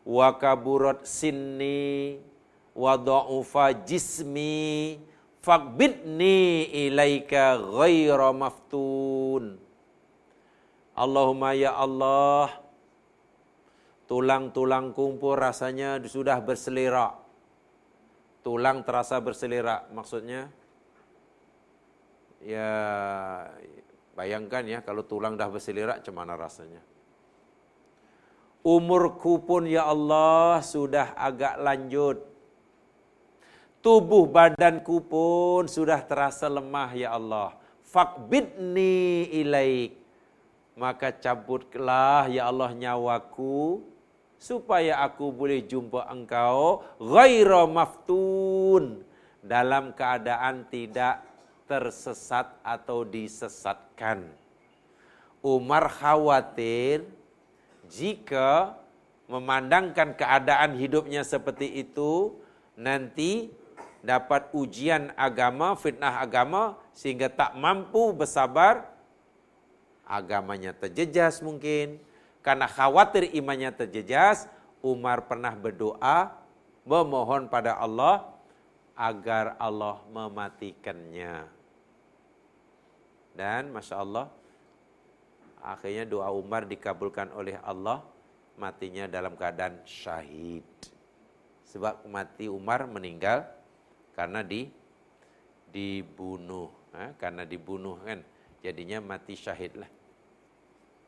wa kaburat sinni wa dha'ufa jismi Fakbidni ilaika ghaira maftun. Allahumma ya Allah. Tulang-tulangku pun rasanya sudah berselera. Tulang terasa berselera. Maksudnya, ya bayangkan ya kalau tulang dah berselera macam mana rasanya. Umurku pun ya Allah sudah agak lanjut tubuh badanku pun sudah terasa lemah ya Allah. Fakbidni ilaik. Maka cabutlah ya Allah nyawaku supaya aku boleh jumpa engkau ghaira maftun dalam keadaan tidak tersesat atau disesatkan. Umar khawatir jika memandangkan keadaan hidupnya seperti itu nanti dapat ujian agama, fitnah agama sehingga tak mampu bersabar, agamanya terjejas mungkin. Karena khawatir imannya terjejas, Umar pernah berdoa memohon pada Allah agar Allah mematikannya. Dan Masya Allah, akhirnya doa Umar dikabulkan oleh Allah, matinya dalam keadaan syahid. Sebab mati Umar meninggal karena di dibunuh ha? karena dibunuh kan jadinya mati syahid lah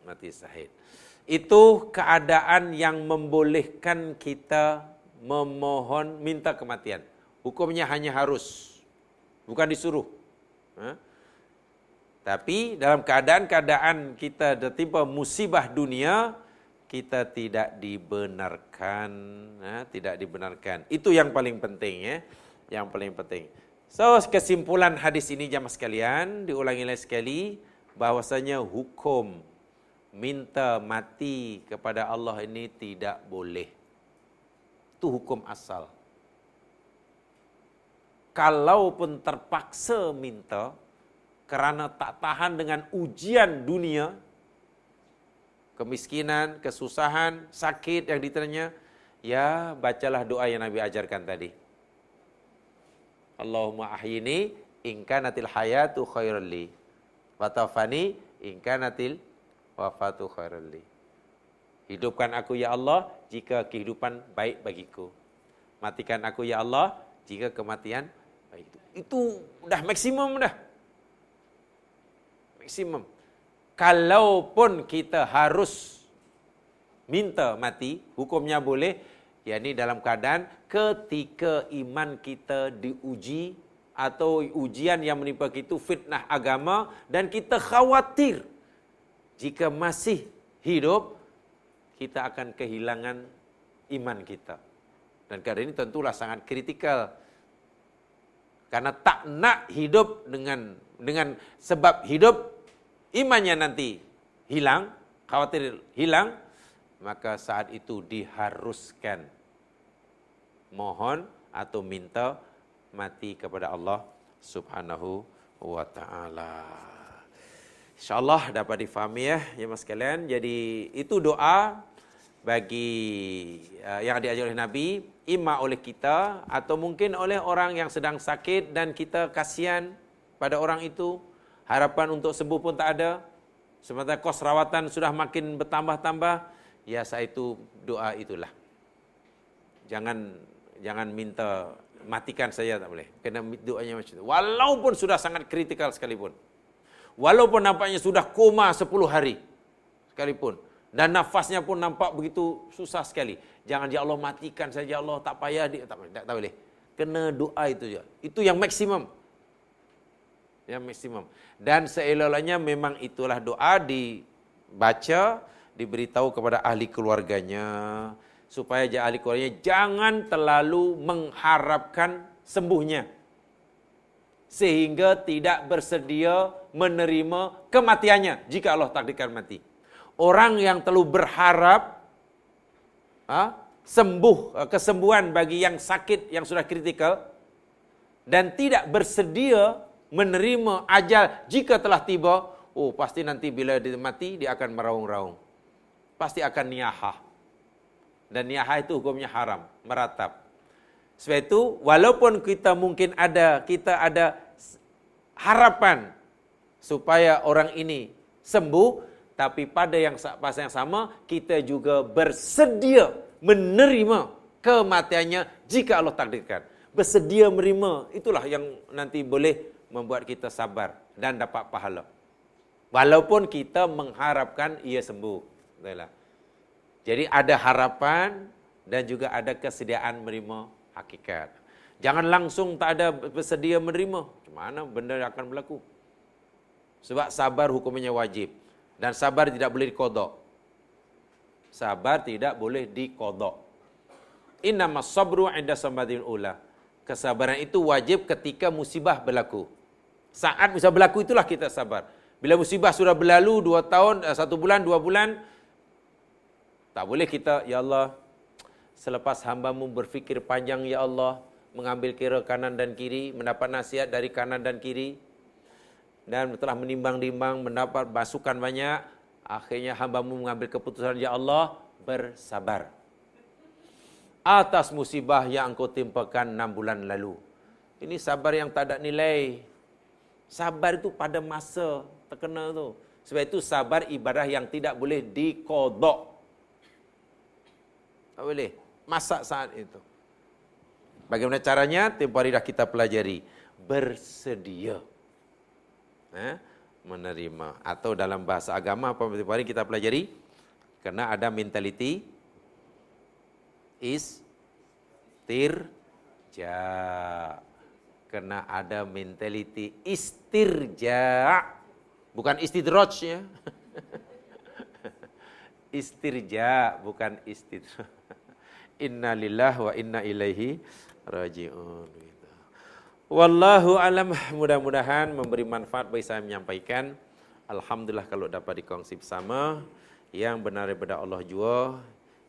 mati syahid itu keadaan yang membolehkan kita memohon minta kematian hukumnya hanya harus bukan disuruh ha? tapi dalam keadaan-keadaan kita tertimpa musibah dunia kita tidak dibenarkan ha? tidak dibenarkan itu yang paling penting ya yang paling penting. So kesimpulan hadis ini jamaah sekalian diulangi lagi sekali bahwasanya hukum minta mati kepada Allah ini tidak boleh. Itu hukum asal. Kalaupun terpaksa minta kerana tak tahan dengan ujian dunia kemiskinan, kesusahan, sakit yang diteranya, ya bacalah doa yang Nabi ajarkan tadi. Allahumma ahyini in kanatil hayatu khairal li wa tawfani in kanatil wafatu khairal li. Hidupkan aku ya Allah jika kehidupan baik bagiku. Matikan aku ya Allah jika kematian itu. Itu dah maksimum dah. Maksimum. Kalaupun kita harus minta mati, hukumnya boleh, yakni dalam keadaan ketika iman kita diuji atau ujian yang menimpa kita fitnah agama dan kita khawatir jika masih hidup kita akan kehilangan iman kita. Dan keadaan ini tentulah sangat kritikal. Karena tak nak hidup dengan dengan sebab hidup imannya nanti hilang, khawatir hilang, maka saat itu diharuskan mohon atau minta mati kepada Allah Subhanahu wa taala. Insyaallah dapat difahami ya, ya mas sekalian. Jadi itu doa bagi uh, yang diajar oleh Nabi, imma oleh kita atau mungkin oleh orang yang sedang sakit dan kita kasihan pada orang itu, harapan untuk sembuh pun tak ada. Sementara kos rawatan sudah makin bertambah-tambah, ya saya itu doa itulah. Jangan jangan minta matikan saya tak boleh. Kena doanya macam itu. Walaupun sudah sangat kritikal sekalipun. Walaupun nampaknya sudah koma 10 hari sekalipun. Dan nafasnya pun nampak begitu susah sekali. Jangan ya Allah matikan saja ya Allah tak payah dia tak, tak, tak boleh. Kena doa itu je. Itu yang maksimum. Yang maksimum. Dan seelolanya memang itulah doa dibaca, diberitahu kepada ahli keluarganya, supaya ahli keluarganya jangan terlalu mengharapkan sembuhnya sehingga tidak bersedia menerima kematiannya jika Allah takdirkan mati. Orang yang terlalu berharap ha, sembuh kesembuhan bagi yang sakit yang sudah kritikal dan tidak bersedia menerima ajal jika telah tiba, oh pasti nanti bila dia mati dia akan meraung-raung. Pasti akan niyahah. Dan niyahah itu hukumnya haram, meratap. Sebab itu, walaupun kita mungkin ada, kita ada harapan supaya orang ini sembuh, tapi pada yang masa yang sama, kita juga bersedia menerima kematiannya jika Allah takdirkan. Bersedia menerima, itulah yang nanti boleh membuat kita sabar dan dapat pahala. Walaupun kita mengharapkan ia sembuh. Baiklah. Jadi ada harapan dan juga ada kesediaan menerima hakikat. Jangan langsung tak ada bersedia menerima. Mana benda akan berlaku? Sebab sabar hukumnya wajib. Dan sabar tidak boleh dikodok. Sabar tidak boleh dikodok. Innama sabru inda samadin ula. Kesabaran itu wajib ketika musibah berlaku. Saat musibah berlaku itulah kita sabar. Bila musibah sudah berlalu dua tahun, eh, satu bulan, dua bulan, tak boleh kita, Ya Allah, selepas hambamu berfikir panjang, Ya Allah, mengambil kira kanan dan kiri, mendapat nasihat dari kanan dan kiri, dan telah menimbang-nimbang, mendapat masukan banyak, akhirnya hambamu mengambil keputusan, Ya Allah, bersabar. Atas musibah yang engkau timpakan enam bulan lalu. Ini sabar yang tak ada nilai. Sabar itu pada masa terkena tu. Sebab itu sabar ibadah yang tidak boleh dikodok. Tak boleh. Masak saat itu. Bagaimana caranya? Tempoh hari dah kita pelajari. Bersedia. Eh? Menerima. Atau dalam bahasa agama, apa hari kita pelajari? Karena ada mentaliti. Is. Tirja. Karena ada mentaliti istirja. Bukan istidraj ya. istirja bukan istidra. Inna lillah wa inna ilaihi raji'un. Wallahu alam mudah-mudahan memberi manfaat bagi saya menyampaikan. Alhamdulillah kalau dapat dikongsi bersama yang benar daripada Allah jua,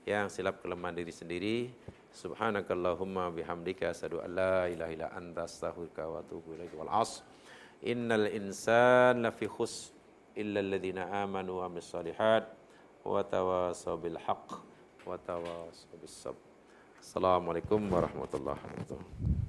yang silap kelemahan diri sendiri. Subhanakallahumma bihamdika asyhadu an la ilaha illa anta astaghfiruka wa atubu ilaik wal. Innal insana lafi khus illa alladhina amanu wa amilus solihat wa tawassaw bil haqq wa tawassaw bis sabr. Assalamualaikum warahmatullahi wabarakatuh.